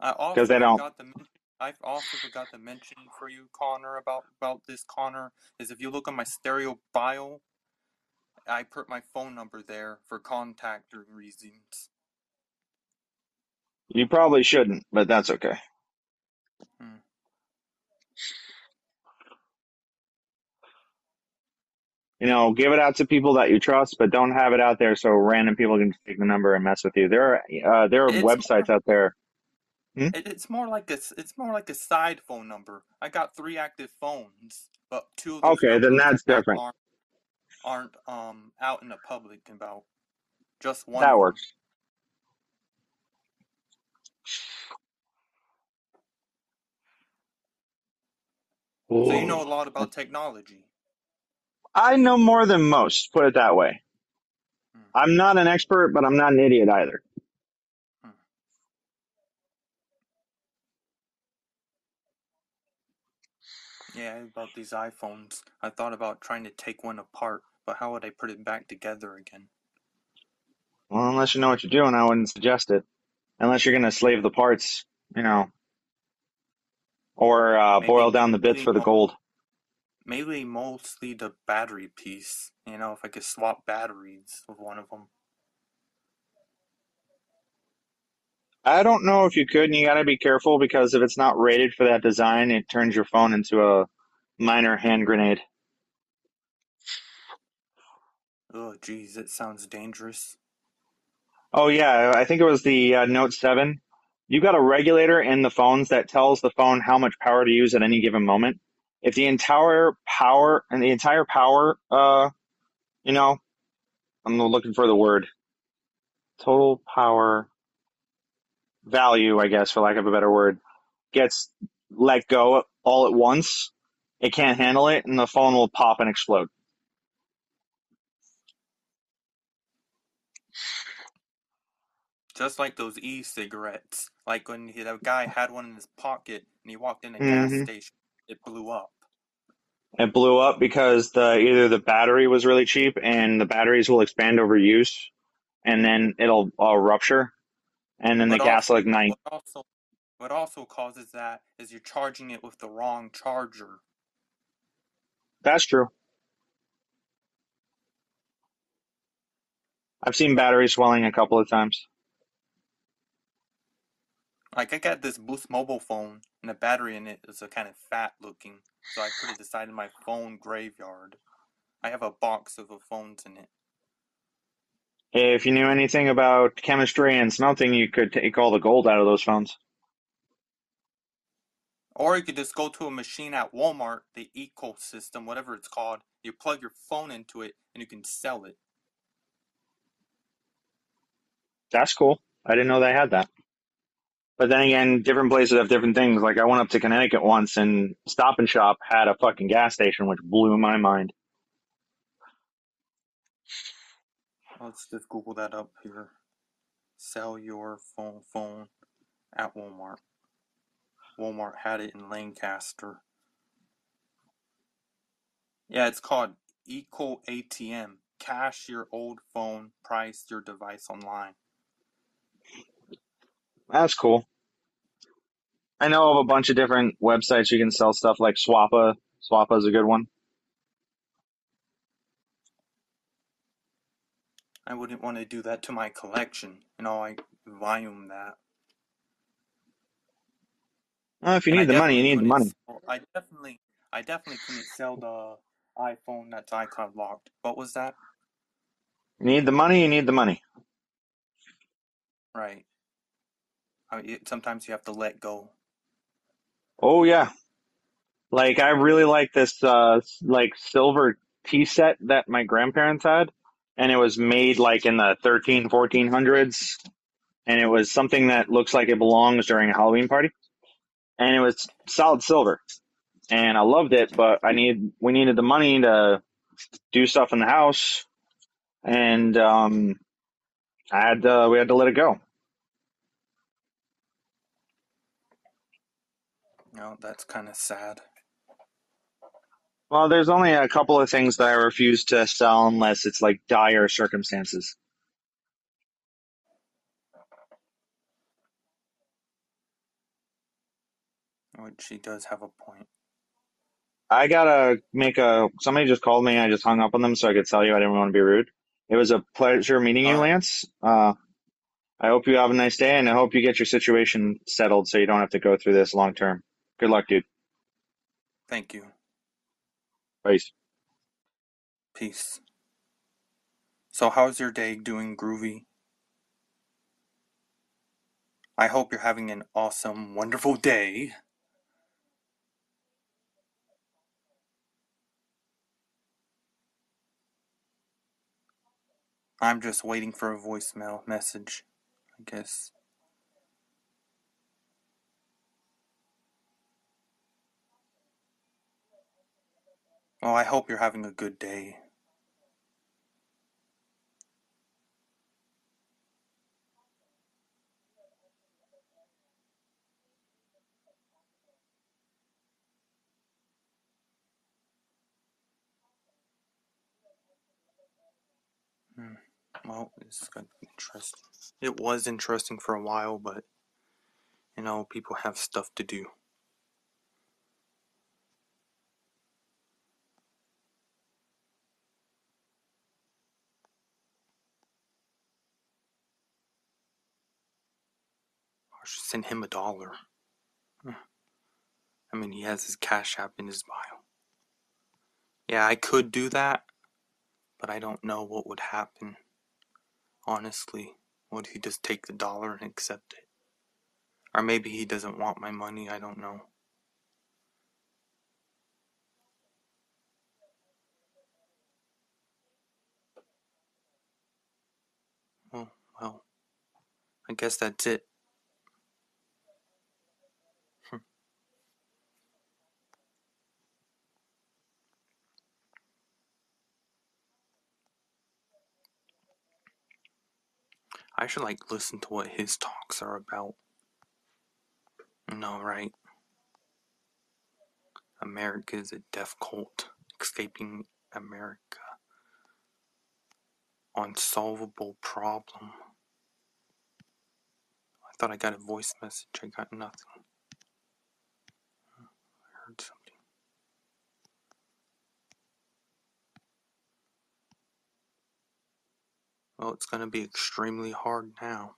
I also 'Cause they don't. forgot to. I also forgot to mention for you, Connor, about about this. Connor is if you look on my stereo bio, I put my phone number there for contact reasons. You probably shouldn't, but that's okay. Hmm. You know, give it out to people that you trust, but don't have it out there so random people can take the number and mess with you. There are uh, there are It's websites out there. It, it's more like a it's more like a side phone number. I got three active phones, but two of Okay, then that's different. Aren't, aren't um out in the public about just one. That of So you know a lot about technology. I know more than most. Put it that way. Hmm. I'm not an expert, but I'm not an idiot either. Yeah, about these iPhones. I thought about trying to take one apart, but how would I put it back together again? Well, unless you know what you're doing, I wouldn't suggest it. Unless you're gonna slave the parts, you know, or uh, Maybe- boil down the bits for the gold. Maybe mostly the battery piece. You know, if I could swap batteries with one of them. I don't know if you could, and you gotta be careful because if it's not rated for that design, it turns your phone into a minor hand grenade. Oh, geez, it sounds dangerous. Oh yeah, I think it was the uh, Note 7. You got a regulator in the phones that tells the phone how much power to use at any given moment. If the entire power and the entire power, uh, you know, I'm looking for the word, total power value, I guess, for lack of a better word, gets let go all at once, it can't handle it, and the phone will pop and explode. Just like those e-cigarettes. Like when he, that guy had one in his pocket and he walked in a gas Mhm. station, it blew up. It blew up because the either the battery was really cheap and the batteries will expand over use, and then it'll uh, rupture, and then the But gas also- ignite. What also, what also causes that is you're charging it with the wrong charger. That's true. I've seen battery swelling a couple of times. Like I got this Boost mobile phone, and the battery in it is a kind of fat looking, so I put it aside in my phone graveyard. I have a box of the phones in it. If you knew anything about chemistry and smelting, you could take all the gold out of those phones. Or you could just go to a machine at Walmart, the ecosystem, whatever it's called. You plug your phone into it, and you can sell it. That's cool. I didn't know they had that. But then again, different places have different things. Like I went up to Connecticut once and Stop and Shop had a fucking gas station, which blew my mind. Let's just Google that up here. Sell your phone phone at Walmart. Walmart had it in Lancaster. Yeah, it's called Eco ATM. Cash your old phone, price your device online. That's cool. I know of a bunch of different websites you can sell stuff like Swappa. Swappa is a good one. I wouldn't want to do that to my collection. You know, I volume that. Well, if you I need the money, you need the money. sell- I definitely, I definitely couldn't sell the iPhone that's iCloud locked. What was that? You need the money, you need the money. Right. I mean, sometimes you have to let go. Oh yeah. Like I really like this uh like silver tea set that my grandparents had and it was made like in the 13 1400s and it was something that looks like it belongs during a Halloween party. And it was solid silver. And I loved it, but I need we needed the money to do stuff in the house and um I had to, we had to let it go. No, that's kind of sad. Well, there's only a couple of things that I refuse to sell unless it's like dire circumstances. Which she does have a point. I gotta make a. Somebody just called me. I just hung up on them so I could tell you I didn't want to be rude. It was a pleasure meeting you, Lance. Uh, I hope you have a nice day, and I hope you get your situation settled so you don't have to go through this long term. Good luck, dude. Thank you. Peace. Peace. So, how's your day doing, Groovy? I hope you're having an awesome, wonderful day. I'm just waiting for a voicemail message, I guess. Well, I hope you're having a good day. Hmm. Well, gonna interesting. It was interesting for a while, but you know, people have stuff to do. Send him a dollar. I mean, he has his Cash App in his bio. Yeah, I could do that, but I don't know what would happen. Honestly, would he just take the dollar and accept it? Or maybe he doesn't want my money, I don't know. Oh, well, I guess that's it. I should like listen to what his talks are about. No, right? America is a death cult. Escaping America. Unsolvable problem. I thought I got a voice message. I got nothing. I heard something. Well, it's gonna be extremely hard now.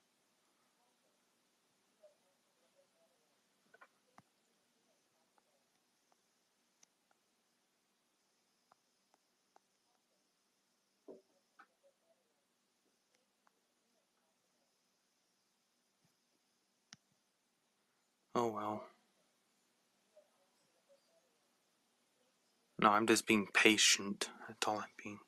Oh well. No, I'm just being patient. That's all I'm being.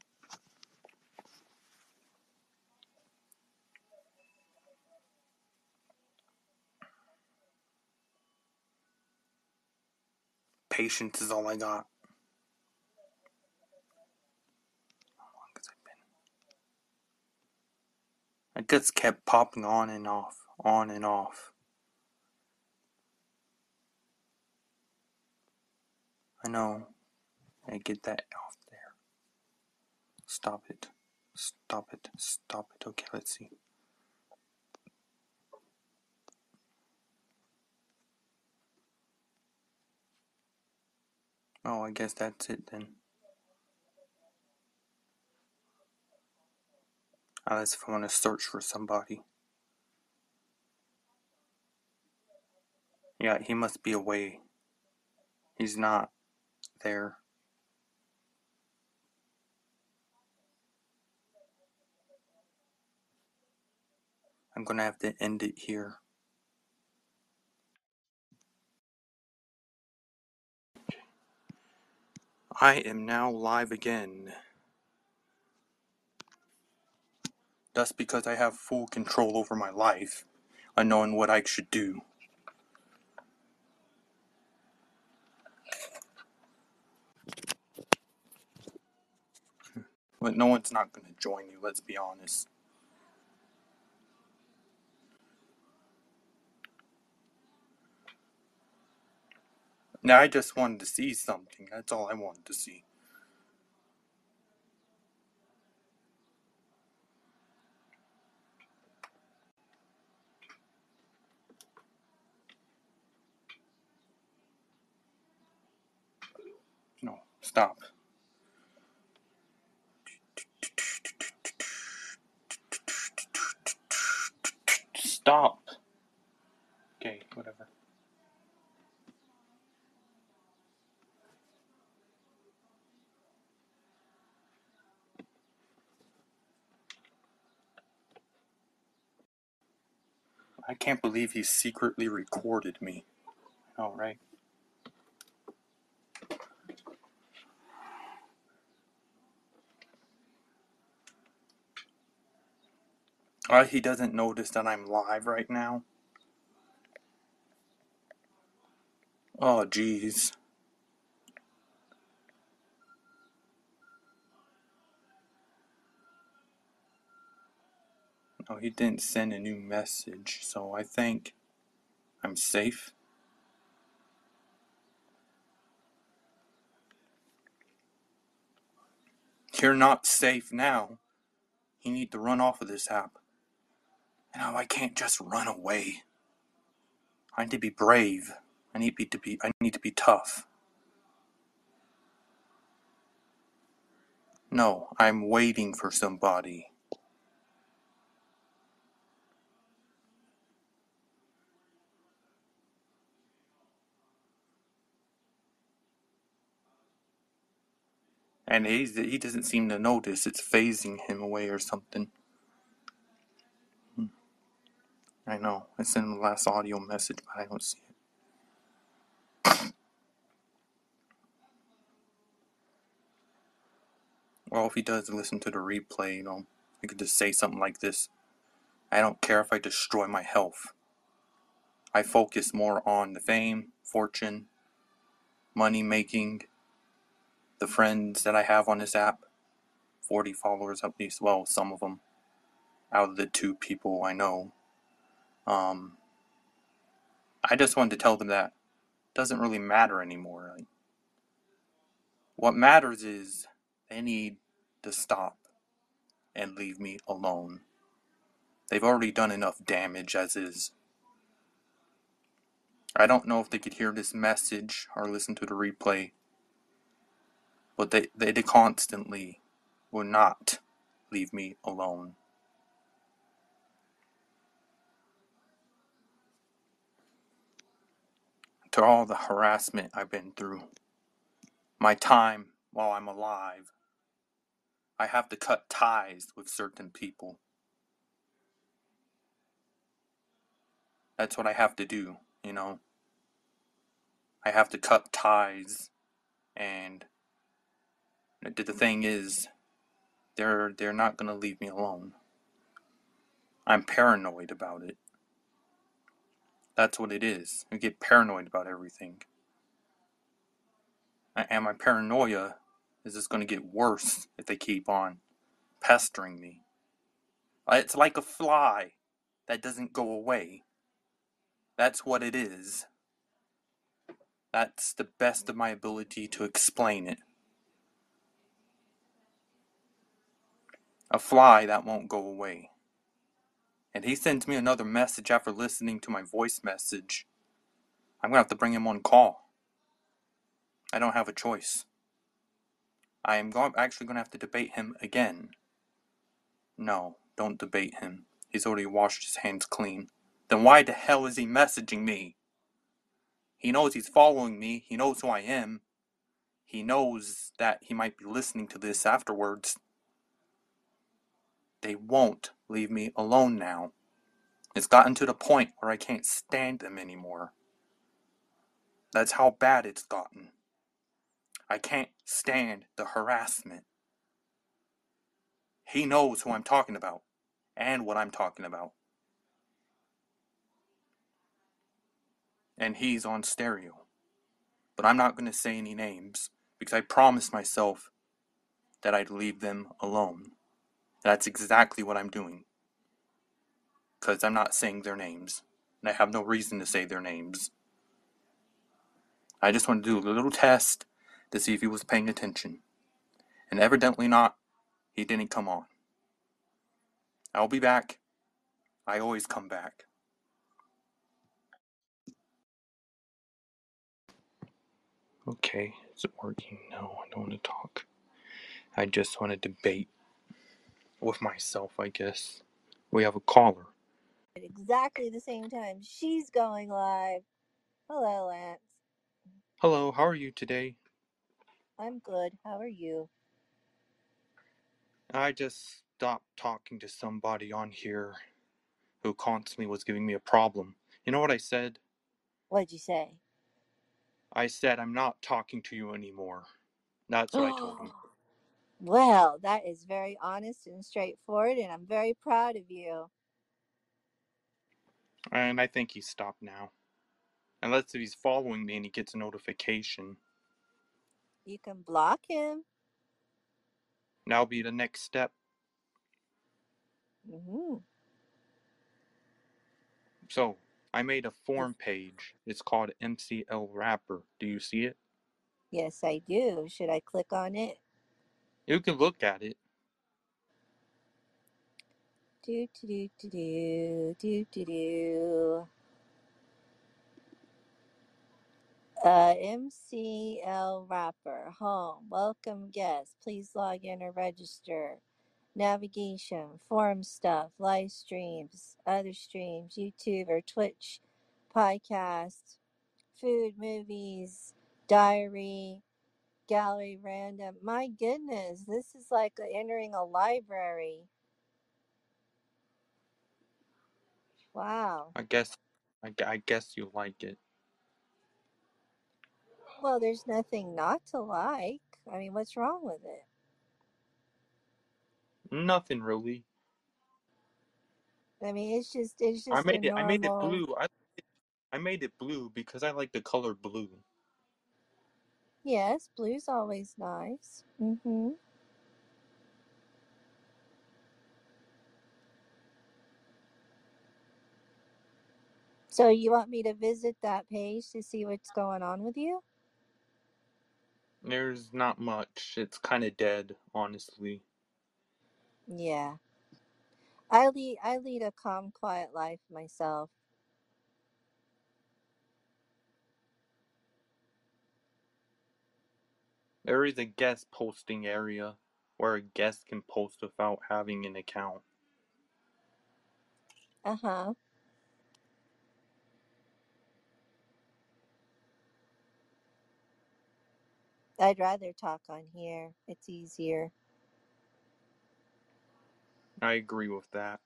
Patience is all I got. How long has I been? It just kept popping on and off, on and off. I know. I get that off there. Stop it. Stop it. Stop it. Okay, let's see. Oh, I guess that's it then. Unless if I want to search for somebody. Yeah, he must be away. He's not there. I'm gonna have to end it here. I am now live again. That's because I have full control over my life and knowing what I should do. Hmm. But no one's not gonna join you, let's be honest. Now I just wanted to see something. That's all I wanted to see. No, stop. Stop. Okay, whatever. I can't believe he secretly recorded me. Alright. Uh, he doesn't notice that I'm live right now. Oh, jeez. No, he didn't send a new message, so I think I'm safe. You're not safe now. You need to run off of this app. No, I can't just run away. I need to be brave. I need to be I need to be tough. No, I'm waiting for somebody. And he's, he doesn't seem to notice it's phasing him away or something. Hmm. I know. I sent him the last audio message, but I don't see it. Well, if he does listen to the replay, you know, I could just say something like this. I don't care if I destroy my health. I focus more on the fame, fortune, money making, the friends that I have on this app. 40 followers at least, well, some of them out of the two people I know. Um, I just wanted to tell them that doesn't really matter anymore. Like, what matters is they need to stop and leave me alone. They've already done enough damage as is. I don't know if they could hear this message or listen to the replay, but they, they, constantly will not leave me alone. To all the harassment I've been through, my time while I'm alive, I have to cut ties with certain people. That's what I have to do, you know. I have to cut ties and the thing is they're they're not to leave me alone. I'm paranoid about it. That's what it is. I get paranoid about everything. And my paranoia is just to get worse if they keep on pestering me. It's like a fly that doesn't go away. That's what it is. That's the best of my ability to explain it. A fly that won't go away. And he sends me another message after listening to my voice message. I'm going to have to bring him on call. I don't have a choice. I am going, actually going to have to debate him again. No, don't debate him. He's already washed his hands clean. Then why the hell is he messaging me? He knows he's following me. He knows who I am. He knows that he might be listening to this afterwards. They won't leave me alone now. It's gotten to the point where I can't stand them anymore. That's how bad it's gotten. I can't stand the harassment. He knows who I'm talking about and what I'm talking about. And he's on stereo. But I'm not going to say any names because I promised myself that I'd leave them alone. That's exactly what I'm doing. Because I'm not saying their names. And I have no reason to say their names. I just want to do a little test to see if he was paying attention. And evidently not. He didn't come on. I'll be back. I always come back. Okay, is it working? No, I don't want to talk. I just want to debate with myself, I guess. We have a caller. At exactly the same time she's going live. Hello, Lance. Hello, how are you today? I'm good. How are you? I just stopped talking to somebody on here who constantly was giving me a problem. You know what I said? What'd you say? I said, I'm not talking to you anymore. That's what I told him. Well, that is very honest and straightforward, and I'm very proud of you. And I think he's stopped now. Unless if he's following me and he gets a notification. You can block him. That'll be the next step. hmm So, I made a form page. It's called MCL Wrapper. Do you see it? Yes, I do. Should I click on it? You can look at it. Do do do do do do do. Uh, MCL wrapper home. Welcome guests. Please log in or register. Navigation, forum stuff, live streams, other streams, YouTube or Twitch, podcast, food, movies, diary, gallery, random. My goodness, this is like entering a library. Wow. I guess I, gu- I guess you like it. Well, there's nothing not to like. I mean, what's wrong with it? Nothing really. I mean, it's just it's I just a made it I made it normal. blue. I I made it blue because I like the color blue. Yes, blue's always nice. Mm-hmm. So you want me to visit that page to see what's going on with you? There's not much. It's kind of dead, honestly. Yeah. I lead I lead a calm, quiet life myself. There is a guest posting area where a guest can post without having an account. Uh-huh. I'd rather talk on here. It's easier. I agree with that.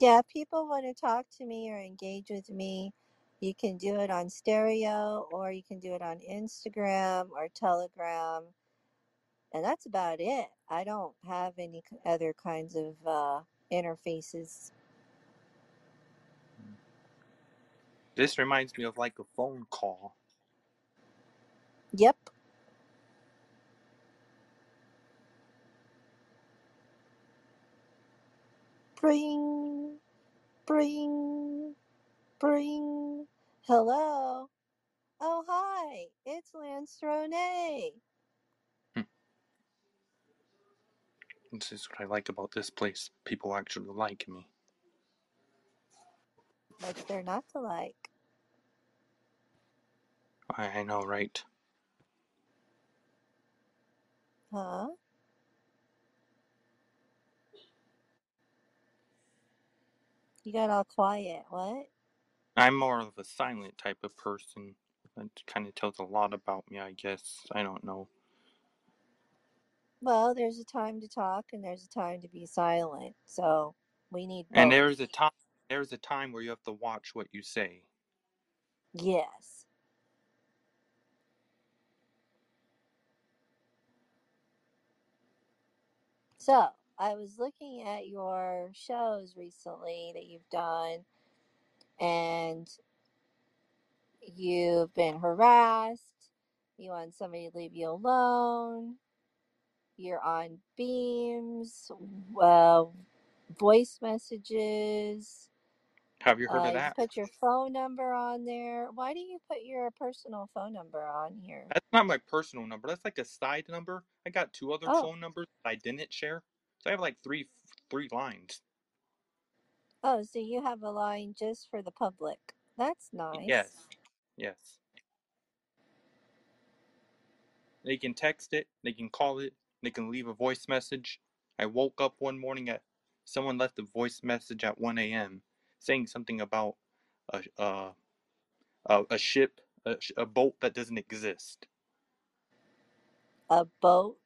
Yeah, if people want to talk to me or engage with me, you can do it on stereo or you can do it on Instagram or Telegram. And that's about it. I don't have any k- other kinds of uh, interfaces. This reminds me of like a phone call. Yep. Bring, bring, bring. Hello. Oh, hi. It's Lance Ronay. Hmm. This is what I like about this place. People actually like me. What's there not to like? I, I know, right? Huh? You got all quiet. What? I'm more of a silent type of person. That kind of tells a lot about me, I guess. I don't know. Well, there's a time to talk and there's a time to be silent. So we need And both. there's a time. There's a time where you have to watch what you say. Yes. So I was looking at your shows recently that you've done, and you've been harassed. You want somebody to leave you alone. You're on beams, uh, voice messages. Have you heard Uh, of you that? put your phone number on there. Why do you put your personal phone number on here? That's not my personal number. That's like a side number. I got two other Oh, phone numbers that I didn't share. So I have like three three lines. Oh, so you have a line just for the public. That's nice. Yes. Yes. They can text it, they can call it, they can leave a voice message. I woke up one morning at someone left a voice message at 1 a.m. saying something about a uh, a, a ship, a, sh- a boat that doesn't exist. A boat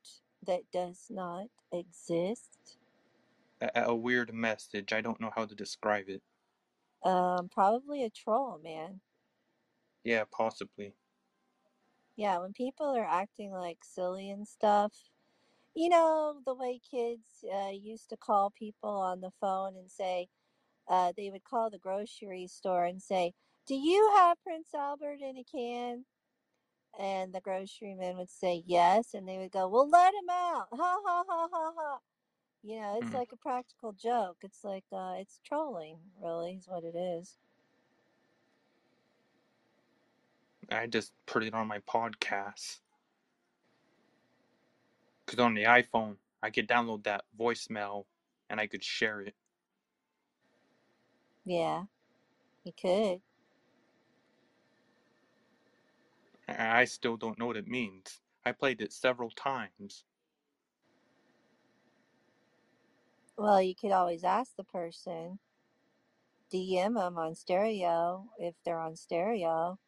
that does not exist. A, a weird message. I don't know how to describe it. Um, probably a troll, man. Yeah, possibly. Yeah, when people are acting like silly and stuff, you know, the way kids uh, used to call people on the phone and say, uh, they would call the grocery store and say, Do you have Prince Albert in a can? And the groceryman would say yes, and they would go, Well, let him out. Ha ha ha ha ha. You know, it's Mm. like a practical joke. It's like uh, it's trolling, really, is what it is. I just put it on my podcast. Because on the iPhone, I could download that voicemail and I could share it. Yeah, you could. And I still don't know what it means. I played it several times. Well, you could always ask the person, DM them on stereo if they're on stereo.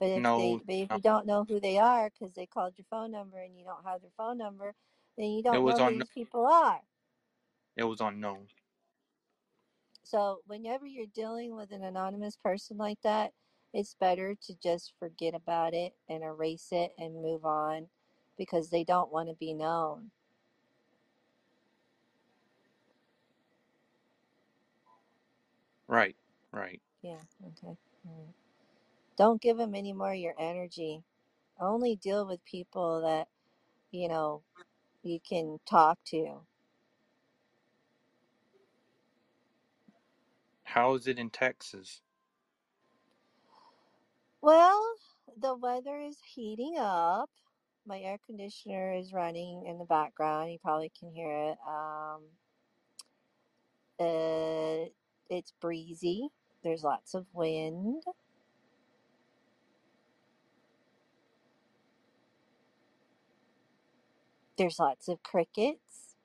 But if they, No, but if no, you don't know who they are because they called your phone number and you don't have their phone number, then you it don't was know who on these people are. it was unknown. So whenever you're dealing with an anonymous person like that, it's better to just forget about it and erase it and move on because they don't want to be known. Right, right. Yeah, okay. Don't give them any more of your energy. Only deal with people that, you know, you can talk to. How is it in Texas? Well, the weather is heating up. My air conditioner is running in the background. You probably can hear it. Um, uh, it's breezy. There's lots of wind. There's lots of crickets.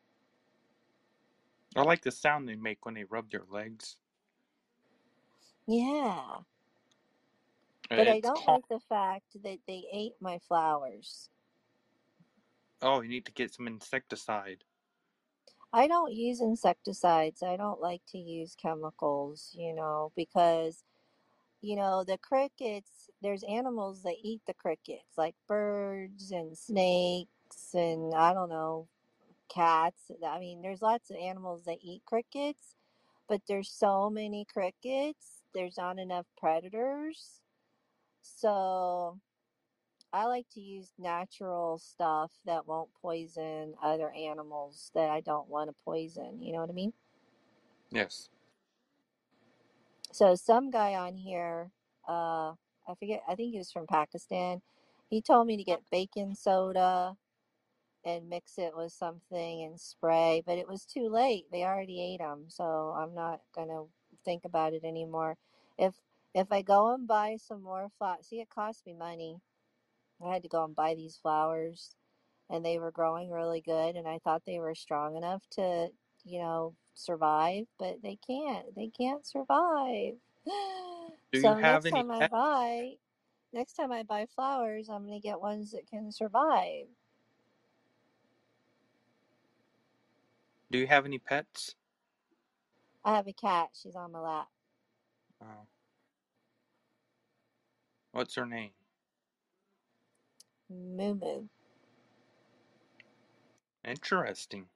I like the sound they make when they rub their legs. Yeah. But I It's don't calm. like the fact that they ate my flowers. Oh, you need to get some insecticide. I don't use insecticides. I don't like to use chemicals, you know, because, you know, the crickets, there's animals that eat the crickets, like birds and snakes and I don't know, cats. I mean, there's lots of animals that eat crickets, but there's so many crickets, there's not enough predators. So I like to use natural stuff that won't poison other animals that I don't want to poison. You know what I mean? Yes. So some guy on here, uh, I forget, I think he was from Pakistan. He told me to get baking soda and mix it with something and spray, but it was too late. They already ate them, so I'm not gonna think about it anymore. If if I go and buy some more flowers, see, it cost me money. I had to go and buy these flowers, and they were growing really good, and I thought they were strong enough to, you know, survive, but they can't. They can't survive. Do you So have next any time I buy, next time I buy flowers, I'm gonna get ones that can survive. Do you have any pets? I have a cat. She's on my lap. Oh. What's her name? Moo Moo. Interesting.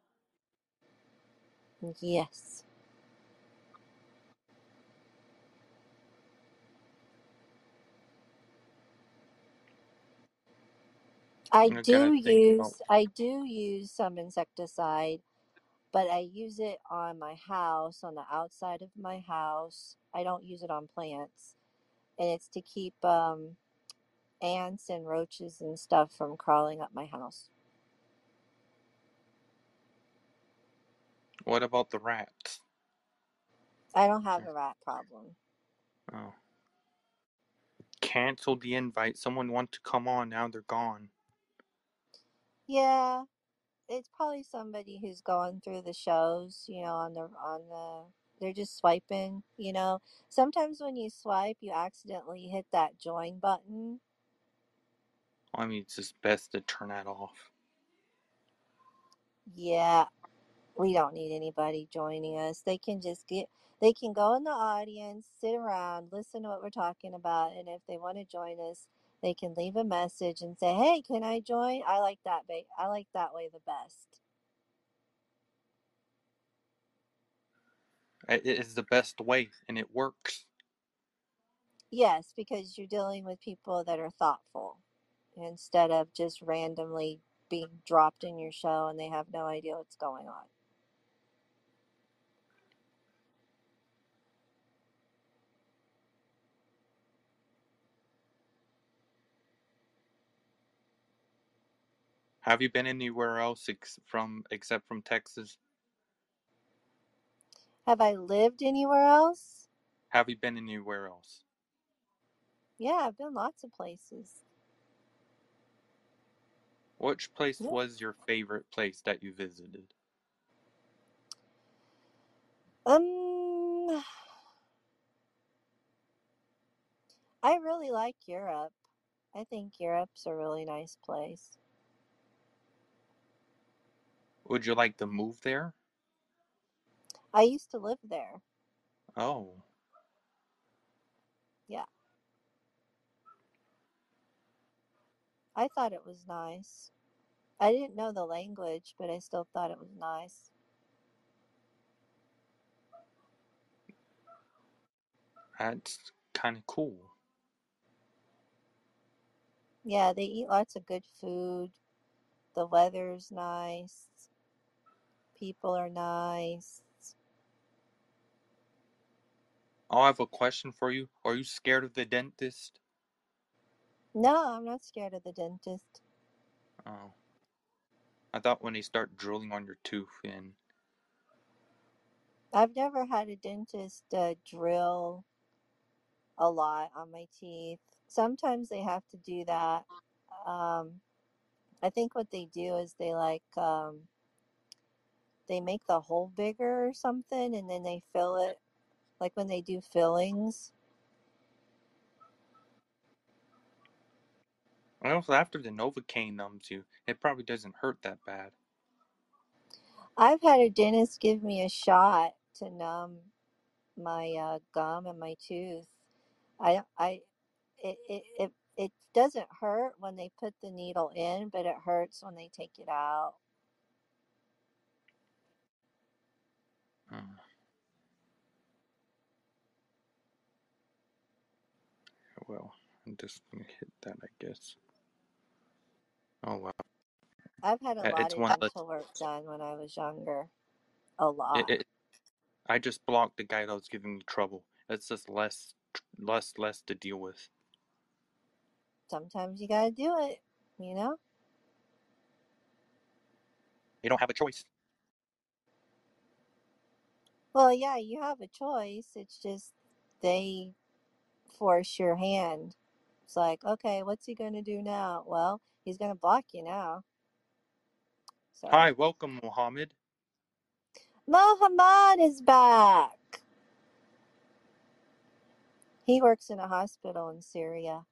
Yes. I I'm gonna do think about. use I do use some insecticide, but I use it on my house, on the outside of my house. I don't use it on plants. And it's to keep um, ants and roaches and stuff from crawling up my house. What about the rats? I don't have a rat problem. Oh. Cancel the invite. Someone want to come on. Now they're gone. Yeah, it's probably somebody who's going through the shows, you know, on the on the they're just swiping, you know. Sometimes when you swipe, you accidentally hit that join button. I mean, it's just best to turn that off. Yeah, we don't need anybody joining us. They can just get they can go in the audience, sit around, listen to what we're talking about, and if they want to join us, they can leave a message and say, "Hey, can I join?" I like that ba- I like that way the best. It it is the best way, and it works. Yes, because you're dealing with people that are thoughtful instead of just randomly being dropped in your show and they have no idea what's going on. Have you been anywhere else ex- from except from Texas? Have I lived anywhere else? Have you been anywhere else? Yeah, I've been lots of places. Which place Yeah. was your favorite place that you visited? Um, I really like Europe. I think Europe's a really nice place. Would you like to move there? I used to live there. Oh, Yeah. I thought it was nice. I didn't know the language, but I still thought it was nice. that's kind of cool. Yeah, they eat lots of good food. The weather's nice. People are nice. Oh, I have a question for you. Are you scared of the dentist? No, I'm not scared of the dentist. Oh. I thought when they start drilling on your tooth and I've never had a dentist uh, drill a lot on my teeth. Sometimes they have to do that. Um, I think what they do is they like um, they make the hole bigger or something, and then they fill it like when they do fillings. Well, after the Novocaine numbs you, it probably doesn't hurt that bad. I've had a dentist give me a shot to numb my uh, gum and my tooth. I I it, it it it doesn't hurt when they put the needle in, but it hurts when they take it out. Hmm. Well, I'm just gonna hit that, I guess. Oh well. I've had a Uh, lot It's of one less. dental work done when I was younger. A lot. It, it, I just blocked the guy that was giving me trouble. It's just less, less, less to deal with. Sometimes you gotta do it, you know? You don't have a choice. Well, yeah, you have a choice. It's just they force your hand. It's like, okay, what's he gonna do now? Well, he's gonna block you now. So Hi, welcome, Mohammed. Mohammed is back. He works in a hospital in Syria.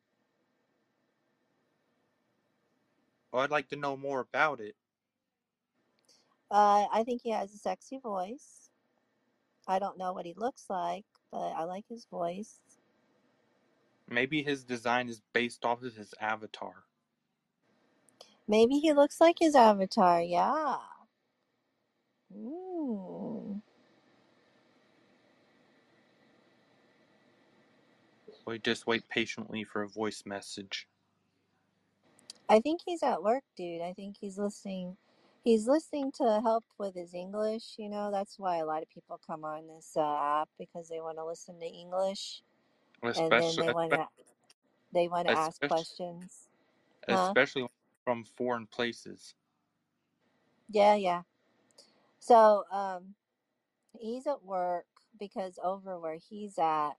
Well, I'd like to know more about it. Uh, I think he has a sexy voice. I don't know what he looks like, but I like his voice. Maybe his design is based off of his avatar. Maybe he looks like his avatar. Yeah. We just wait patiently for a voice message. I think he's at work, dude. I think he's listening. He's listening to help with his English. You know, that's why a lot of people come on this uh, app because they want to listen to English, and then Especially, they want to they want to ask especially, questions. Huh? especially from foreign places. Yeah, yeah. So, um, he's at work because over where he's at,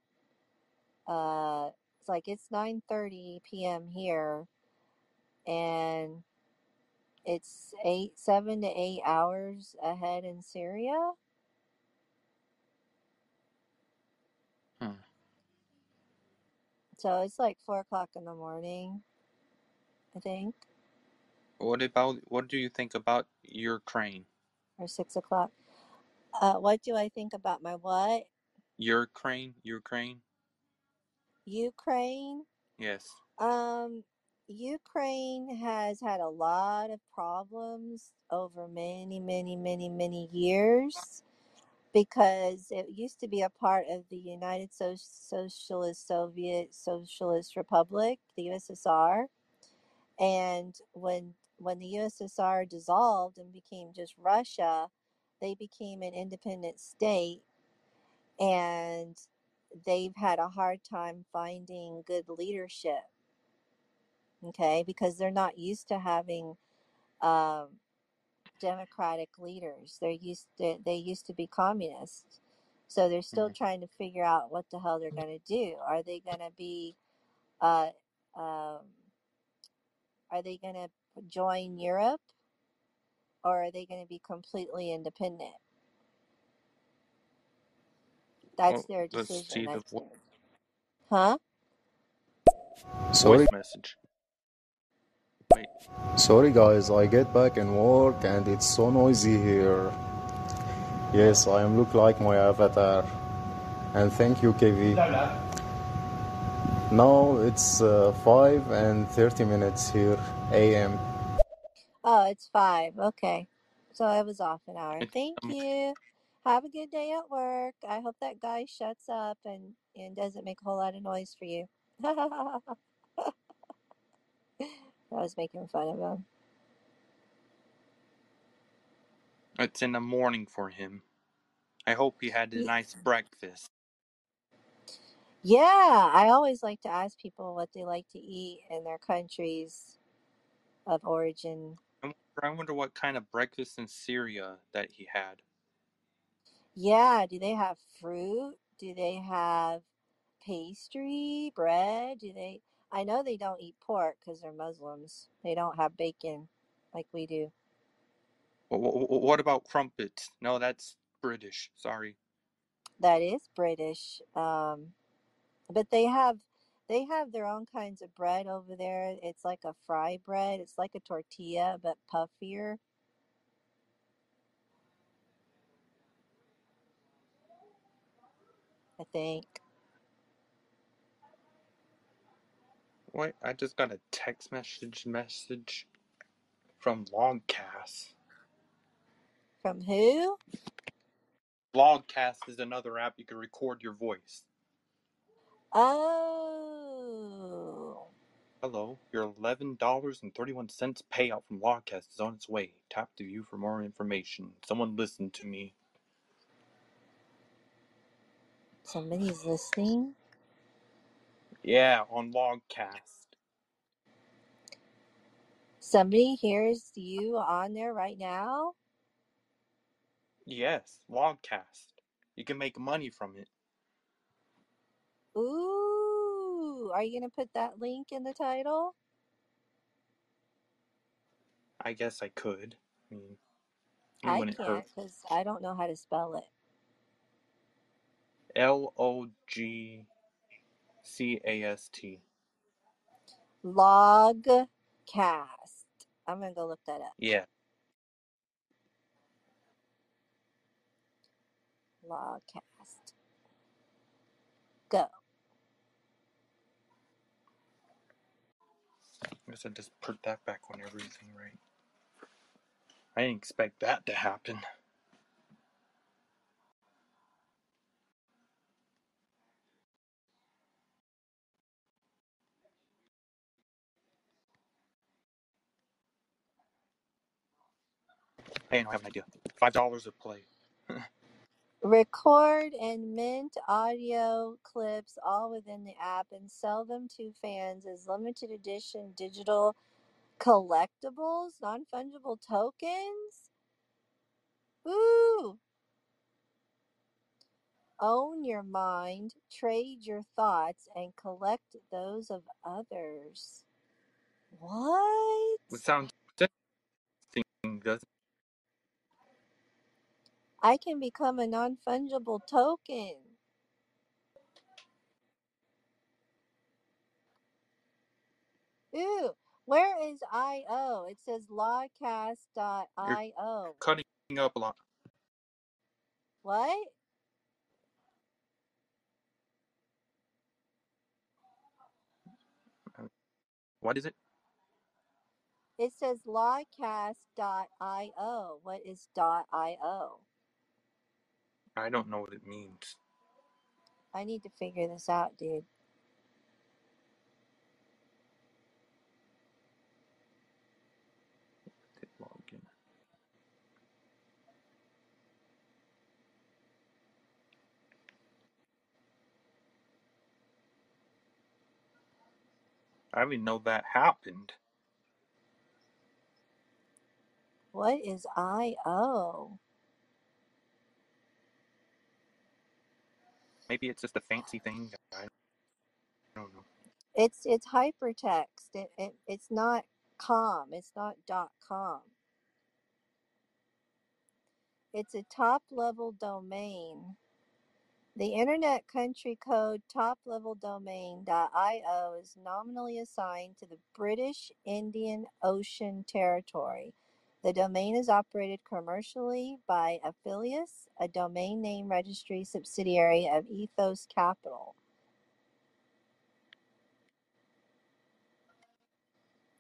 uh, it's like it's 9:30 p.m. here, and it's eight, seven to eight hours ahead in Syria. Hmm. So it's like four o'clock in the morning, I think, What about, what do you think about your crane? or six o'clock. Uh, what do I think about my what? Your crane? Your crane? Ukraine? Yes. Um, Ukraine has had a lot of problems over many, many, many, many years because it used to be a part of the United so- Socialist Soviet Socialist Republic, the USSR. And when when the USSR dissolved and became just Russia, they became an independent state and they've had a hard time finding good leadership okay because they're not used to having um, democratic leaders. They're used to, they used to be communists. So they're still Mhm. trying to figure out what the hell they're going to do. Are they going to be uh, um, are they going to join Europe or are they going to be completely independent? That's Well, their let's decision. see the That's vo- their, huh? Sorry, voice message. Wait, sorry guys, I get back and work and it's so noisy here. Yes, I am look like my avatar. And thank you, KV. Now it's uh, 5 and 30 minutes here, AM. Oh, it's five. Okay. So I was off an hour. Thank you. Have a good day at work. I hope that guy shuts up and, and doesn't make a whole lot of noise for you. I was making fun of him. it's in the morning for him. I hope he had a Ye- nice breakfast. Yeah, I always like to ask people what they like to eat in their countries of origin. I wonder, I wonder what kind of breakfast in Syria that he had. Yeah, do they have fruit? Do they have pastry, bread? Do they? I know they don't eat pork because they're Muslims. They don't have bacon like we do. Wh- wh- wh- What about crumpets? No, that's British. Sorry. That is British. Um, but they have they have their own kinds of bread over there. It's like a fry bread. It's like a tortilla but puffier, I think. What? I just got a text message message from Logcast. From who? Logcast is another app you can record your voice. Oh. Hello, your $11.31 payout from Logcast is on its way. Tap to view for more information. Someone listen to me. Somebody's listening. Yeah, on Logcast. Somebody hears you on there right now. Yes, Logcast. You can make money from it. Ooh, are you gonna put that link in the title? I guess I could. I mean, it I wouldn't hurt. can't because I don't know how to spell it. L O G C A S T. Logcast. I'm gonna go look that up. Yeah. Logcast. Go. I guess I just put that back on everything, right? I didn't expect that to happen. Hey, I don't have an idea. Five dollars a play. Record and mint audio clips all within the app and sell them to fans as limited edition digital collectibles, non fungible tokens. Ooh. Own your mind, trade your thoughts, and collect those of others. What? It sounds interesting, doesn't I can become a non fungible token. Ooh, where is IO? It says You're lawcast.io. cutting up a lot. What? Um, what is it? It says lawcast.io. What is .io? I don't know what it means. I need to figure this out, dude. Login. I didn't know that happened. What is I.O.? Maybe it's just a fancy thing. I don't know. It's it's hypertext. It, it it's not com. It's not dot com. It's a top level domain. The Internet Country Code top level domain .io is nominally assigned to the British Indian Ocean Territory. The domain is operated commercially by Afilias, a domain name registry subsidiary of Ethos Capital.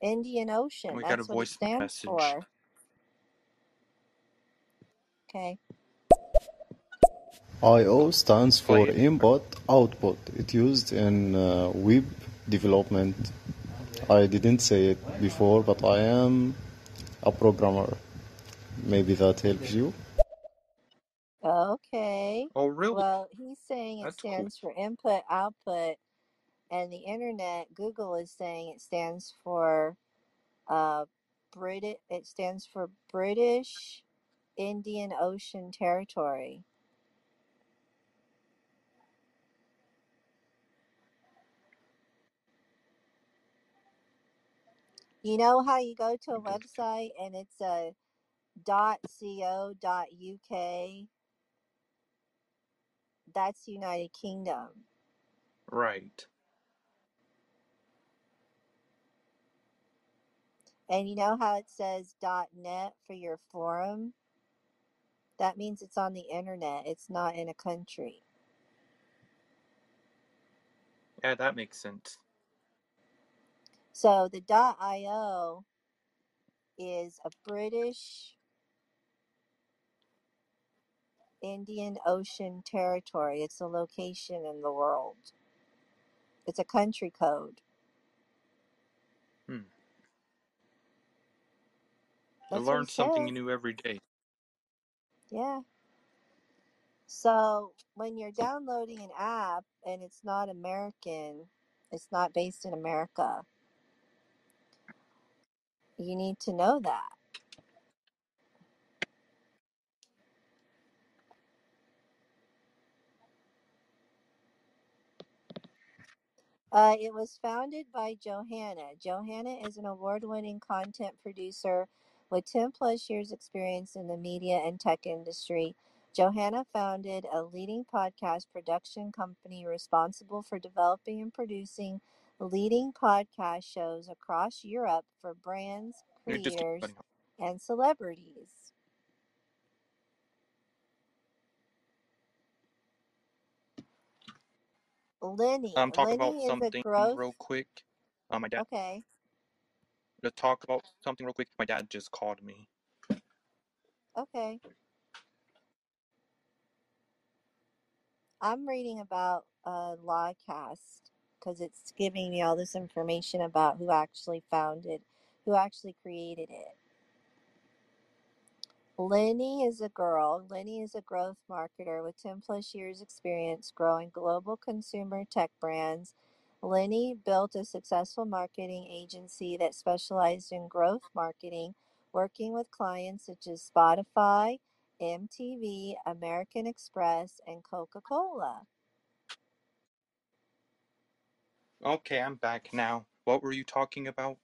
Indian Ocean, We got a that's what it voice stands message. for. Okay. I/O stands Play for it. input output. It's used in uh, web development. I didn't say it before, but I am a programmer. Maybe that helps you. Okay. Oh, really? Well, he's saying it That's cool. stands for input output, and the internet, Google is saying it stands for uh, Brit. It stands for British Indian Ocean Territory. You know how you go to a website and it's a .co .uk? That's United Kingdom. Right. And you know how it says .net for your forum? That means it's on the internet. It's not in a country. Yeah, that makes sense. So the .io is a British Indian Ocean territory. It's a location in the world. It's a country code. Hmm. I That's what learn something says. new every day. Yeah. So when you're downloading an app and it's not American, it's not based in America, you need to know that. Uh, it was founded by Johanna. Johanna is an award winning content producer with 10 plus years' experience in the media and tech industry. Johanna founded a leading podcast production company responsible for developing and producing leading podcast shows across Europe for brands, creators, and celebrities. Lenny. Um, talk about Lenny is a something growth. real quick. Uh, my dad. Okay. To talk about something real quick. My dad just called me. Okay. I'm reading about a uh, Lodcast because it's giving me all this information about who actually founded, who actually created it. Lenny is a girl. Lenny is a growth marketer with 10 plus years experience growing global consumer tech brands. Lenny built a successful marketing agency that specialized in growth marketing, working with clients such as Spotify, MTV, American Express, and Coca-Cola. Okay, I'm back now. What were you talking about?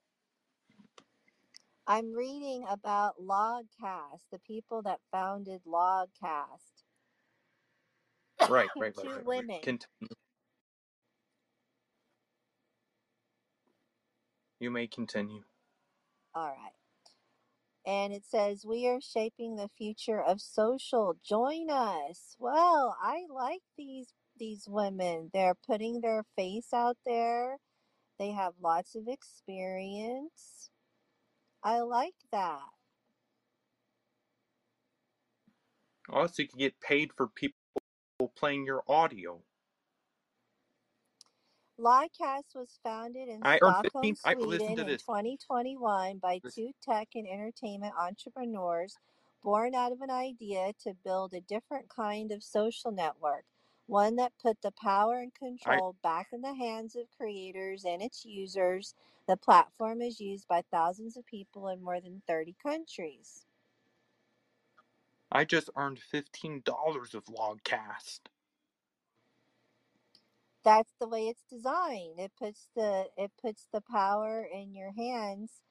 I'm reading about Logcast, the people that founded Logcast. Right, right, right, Two right, right. women. Continue. You may continue. All right. And it says, We are shaping the future of social. Join us. Well, I like these these women. They're putting their face out there. They have lots of experience. I like that. Also, you can get paid for people playing your audio. Lodcast was founded in I Stockholm, 15. I Sweden in this. 2021 by two tech and entertainment entrepreneurs born out of an idea to build a different kind of social network, one that put the power and control back in the hands of creators and its users. The platform is used by thousands of people in more than 30 countries. I just earned $15 of Logcast. That's the way it's designed. It puts the it puts the power in your hands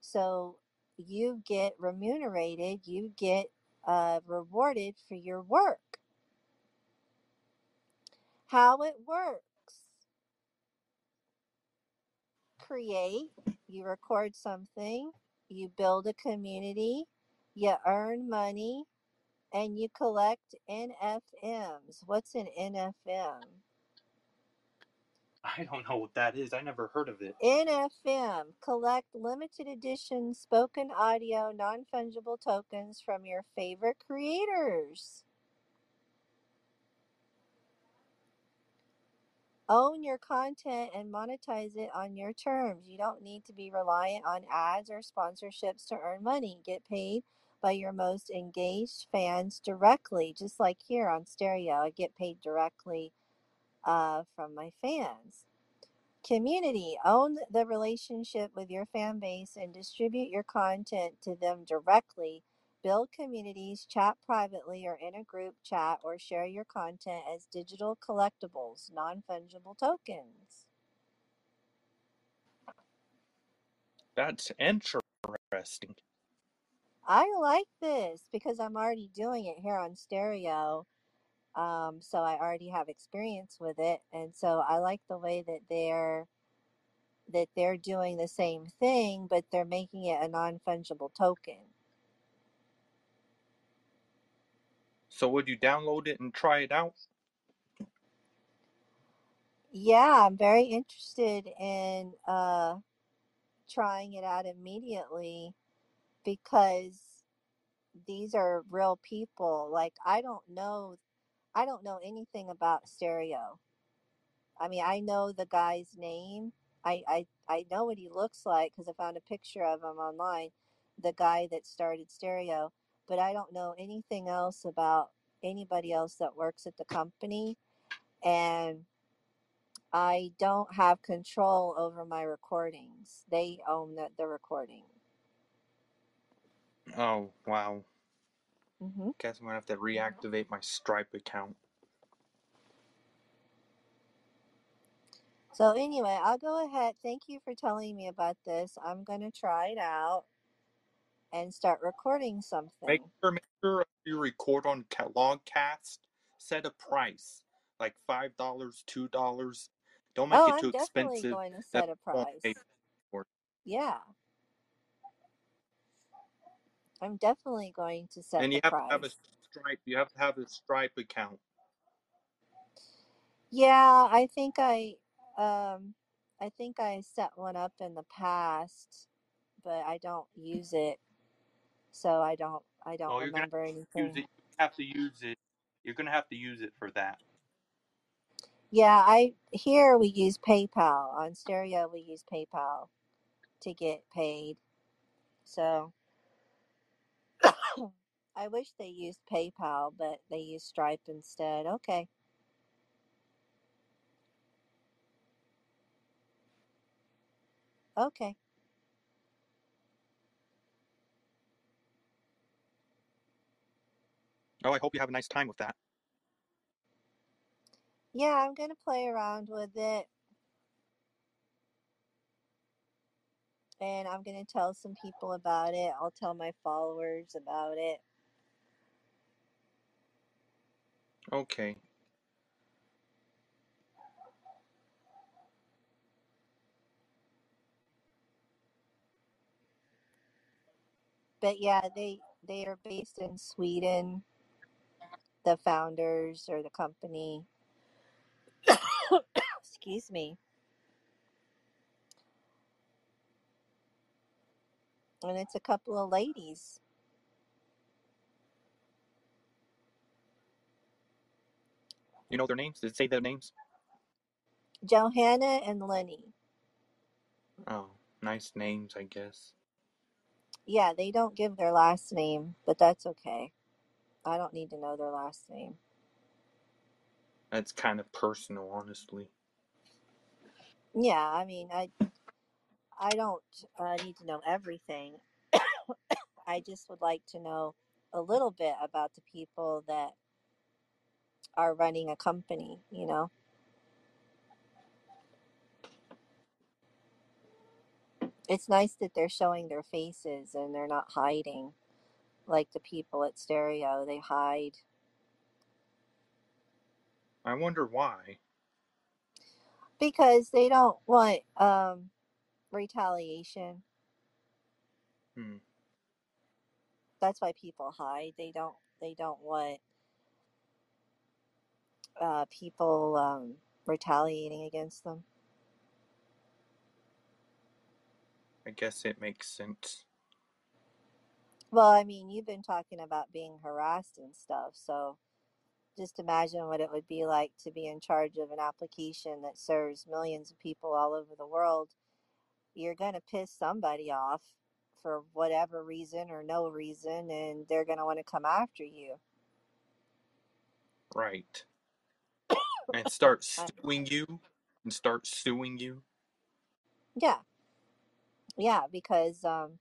so you get remunerated, you get uh, rewarded for your work. How it works. Create, you record something, you build a community, you earn money, and you collect NFMs. What's an NFM? I don't know what that is. I never heard of it. NFM, collect limited edition spoken audio non fungible tokens from your favorite creators. Own your content and monetize it on your terms. You don't need to be reliant on ads or sponsorships to earn money. Get paid by your most engaged fans directly, just like here on Stereo. I get paid directly uh, from my fans. Community, own the relationship with your fan base and distribute your content to them directly. Build communities, chat privately or in a group chat, or share your content as digital collectibles, non fungible tokens. That's interesting. I like this because I'm already doing it here on stereo. Um, so I already have experience with it. And so I like the way that they're that they're doing the same thing, but they're making it a non fungible token. So would you download it and try it out? Yeah, I'm very interested in uh, trying it out immediately because these are real people. Like I don't know, I don't know anything about stereo. I mean, I know the guy's name. I I, I know what he looks like because I found a picture of him online, the guy that started stereo. But I don't know anything else about anybody else that works at the company, and I don't have control over my recordings. They own the, the recording. Oh, wow. hmm Guess I'm gonna have to reactivate my Stripe account. So anyway, I'll go ahead. Thank you for telling me about this. I'm gonna try it out and start recording Make something. sure, make sure you record on Ca- Logcast. Set a price, like five dollars, two dollars. Don't make Oh, it too I'm definitely expensive going to that set a I won't pay price. for it. Yeah, I'm definitely going to set And the you have to have a price. Stripe. You have to have a Stripe account. Yeah, I think I um I think I set one up in the past, but I don't use it, so I don't I don't you're gonna remember use anything. it. You have to use it. You're gonna have to use it for that. Yeah, I here we use PayPal. On stereo we use PayPal to get paid. So I wish they used PayPal, but they use Stripe instead. Okay. Okay. Oh, I hope you have a nice time with that. Yeah, I'm gonna play around with it and I'm gonna tell some people about it. I'll tell my followers about it. Okay. But yeah, they they are based in Sweden, the founders or the company. Excuse me. And it's a couple of ladies. You know their names? Did it say their names? Johanna and Lenny. Oh, nice names, I guess. Yeah, they don't give their last name, but that's okay. I don't need to know their last name. That's kind of personal, honestly. Yeah, I mean, I I don't uh, need to know everything. I just would like to know a little bit about the people that are running a company, you know. It's nice that they're showing their faces and they're not hiding like the people at Stereo. They hide I wonder why. because they don't want um, retaliation. Hmm. That's why people hide. They don't. They don't want uh, people um, retaliating against them. I guess it makes sense. Well, I mean, you've been talking about being harassed and stuff, so just imagine what it would be like to be in charge of an application that serves millions of people all over the world. You're going to piss somebody off for whatever reason or no reason, and they're going to want to come after you. Right. And start I, suing you and start suing you. yeah, yeah, because um,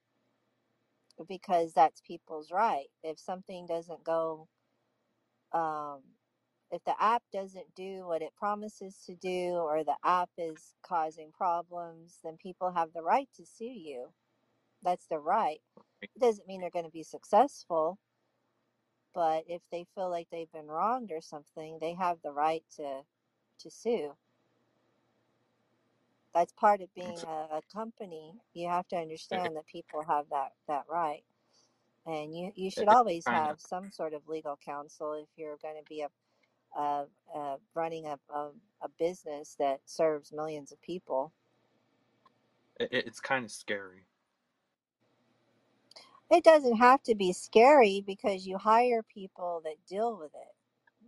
because that's people's right. If something doesn't go, um, if the app doesn't do what it promises to do, or the app is causing problems, then people have the right to sue you. That's their right. It doesn't mean they're going to be successful, but if they feel like they've been wronged or something, they have the right to to sue. That's part of being a, a company. You have to understand that people have that that right. And you, you should always have some sort of legal counsel if you're going to be a, a, running a, a, a business that serves millions of people. it, it's kind of scary. It doesn't have to be scary because you hire people that deal with it.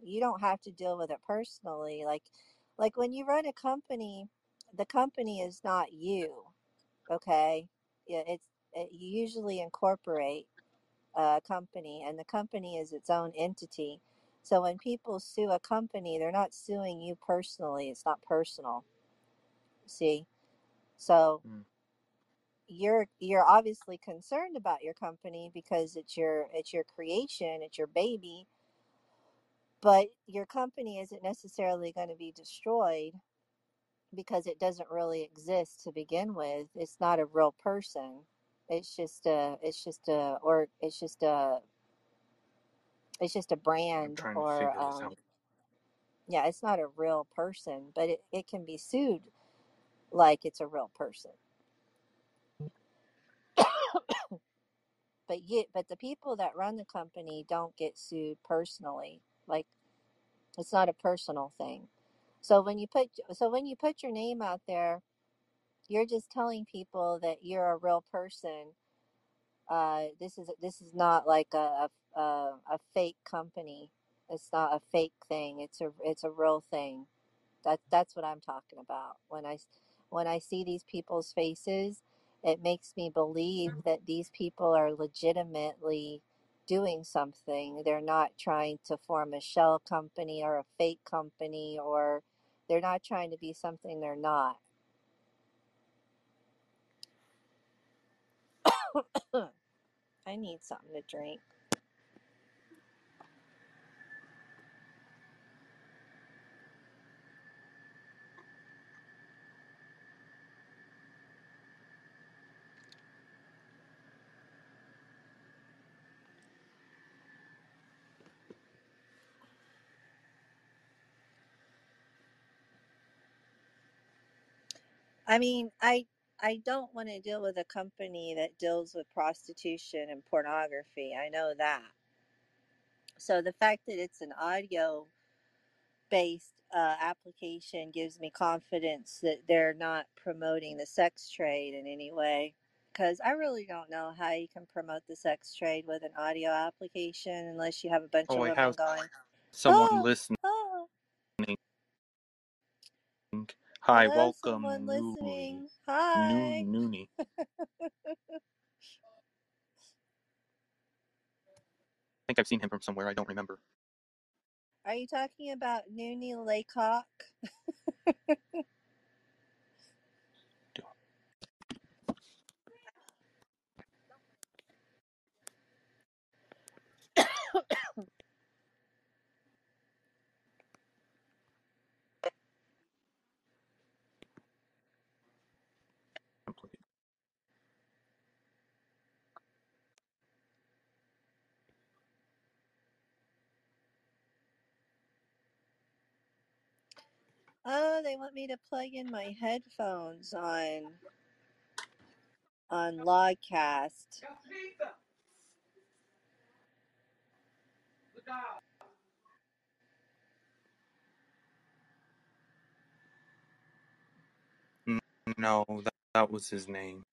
You don't have to deal with it personally. Like like when you run a company, the company is not you, okay? Yeah, it's it, you usually incorporate a company and the company is its own entity. So when people sue a company, they're not suing you personally. It's not personal. See? So Hmm. you're you're obviously concerned about your company because it's your it's your creation, it's your baby, but your company isn't necessarily going to be destroyed because it doesn't really exist to begin with. It's not a real person. It's just a it's just a or it's just a it's just a I'm brand trying to or this um out. yeah, it's not a real person, but it, it can be sued like it's a real person. But yet but the people that run the company don't get sued personally. Like it's not a personal thing. So when you put so when you put your name out there, you're just telling people that you're a real person. Uh, this is this is not like a, a a fake company. It's not a fake thing. It's a it's a real thing. That that's what I'm talking about. When I when I see these people's faces, it makes me believe that these people are legitimately doing something. They're not trying to form a shell company or a fake company or they're not trying to be something they're not. I need something to drink. I mean, I I don't want to deal with a company that deals with prostitution and pornography. I know that. So the fact that it's an audio based uh, application gives me confidence that they're not promoting the sex trade in any way. Because I really don't know how you can promote the sex trade with an audio application unless you have a bunch Oh, of I women have going, someone oh, listening. oh, Hi, hello, welcome, someone listening. Hi. Noon, Noonie. I think I've seen him from somewhere. I don't remember. Are you talking about Noonie Laycock? Oh, they want me to plug in my headphones on on Logcast. N- No, that, that was his name.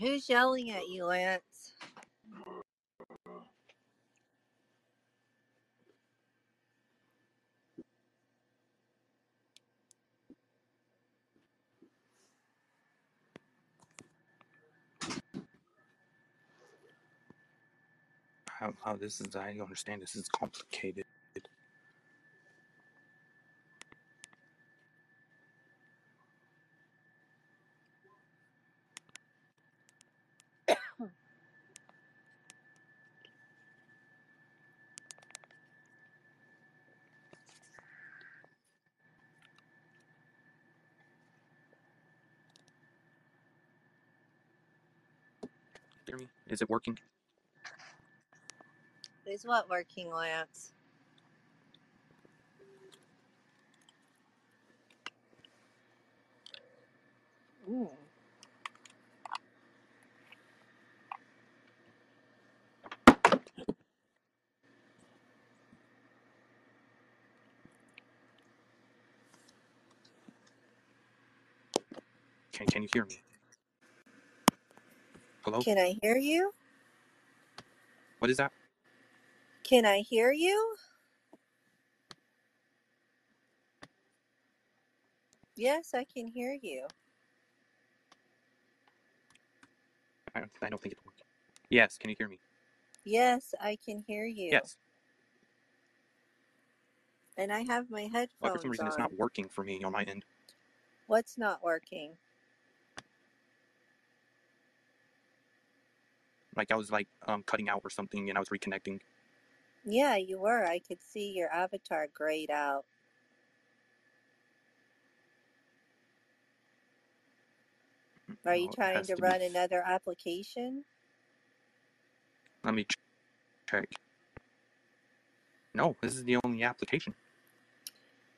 Who's yelling at you, Lance? How, how this is, I understand this is complicated. Is it working? Is what working, Lance? Can, can you hear me? Hello? Can I hear you? What is that? Can I hear you? Yes, I can hear you. I don't, I don't think it's working. Yes, can you hear me? Yes, I can hear you. Yes. And I have my Well, for headphones some reason, it's on. not working for me on my end. What's not working? Like I was like um cutting out or something, and I was reconnecting. Yeah, you were. I could see your avatar grayed out. Are you it trying has to to be. run another application? Let me ch- check. No, this is the only application.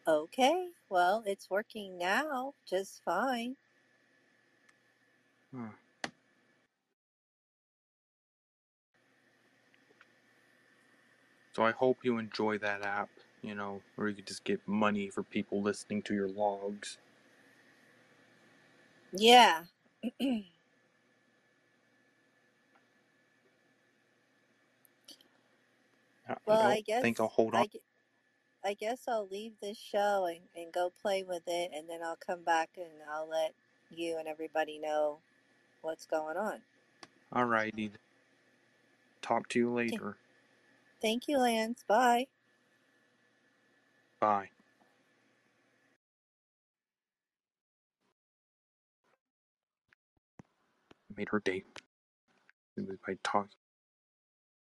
Okay, well, it's working now just fine. Huh. So I hope you enjoy that app. You know, where you could just get money for people listening to your logs. Yeah. I Well, don't I guess think I'll hold on. I, I guess I'll leave this show and, and go play with it, and then I'll come back and I'll let you and everybody know what's going on. Alrighty. Talk to you Okay. later. Thank you, Lance. Bye. Bye. Made her day by talking.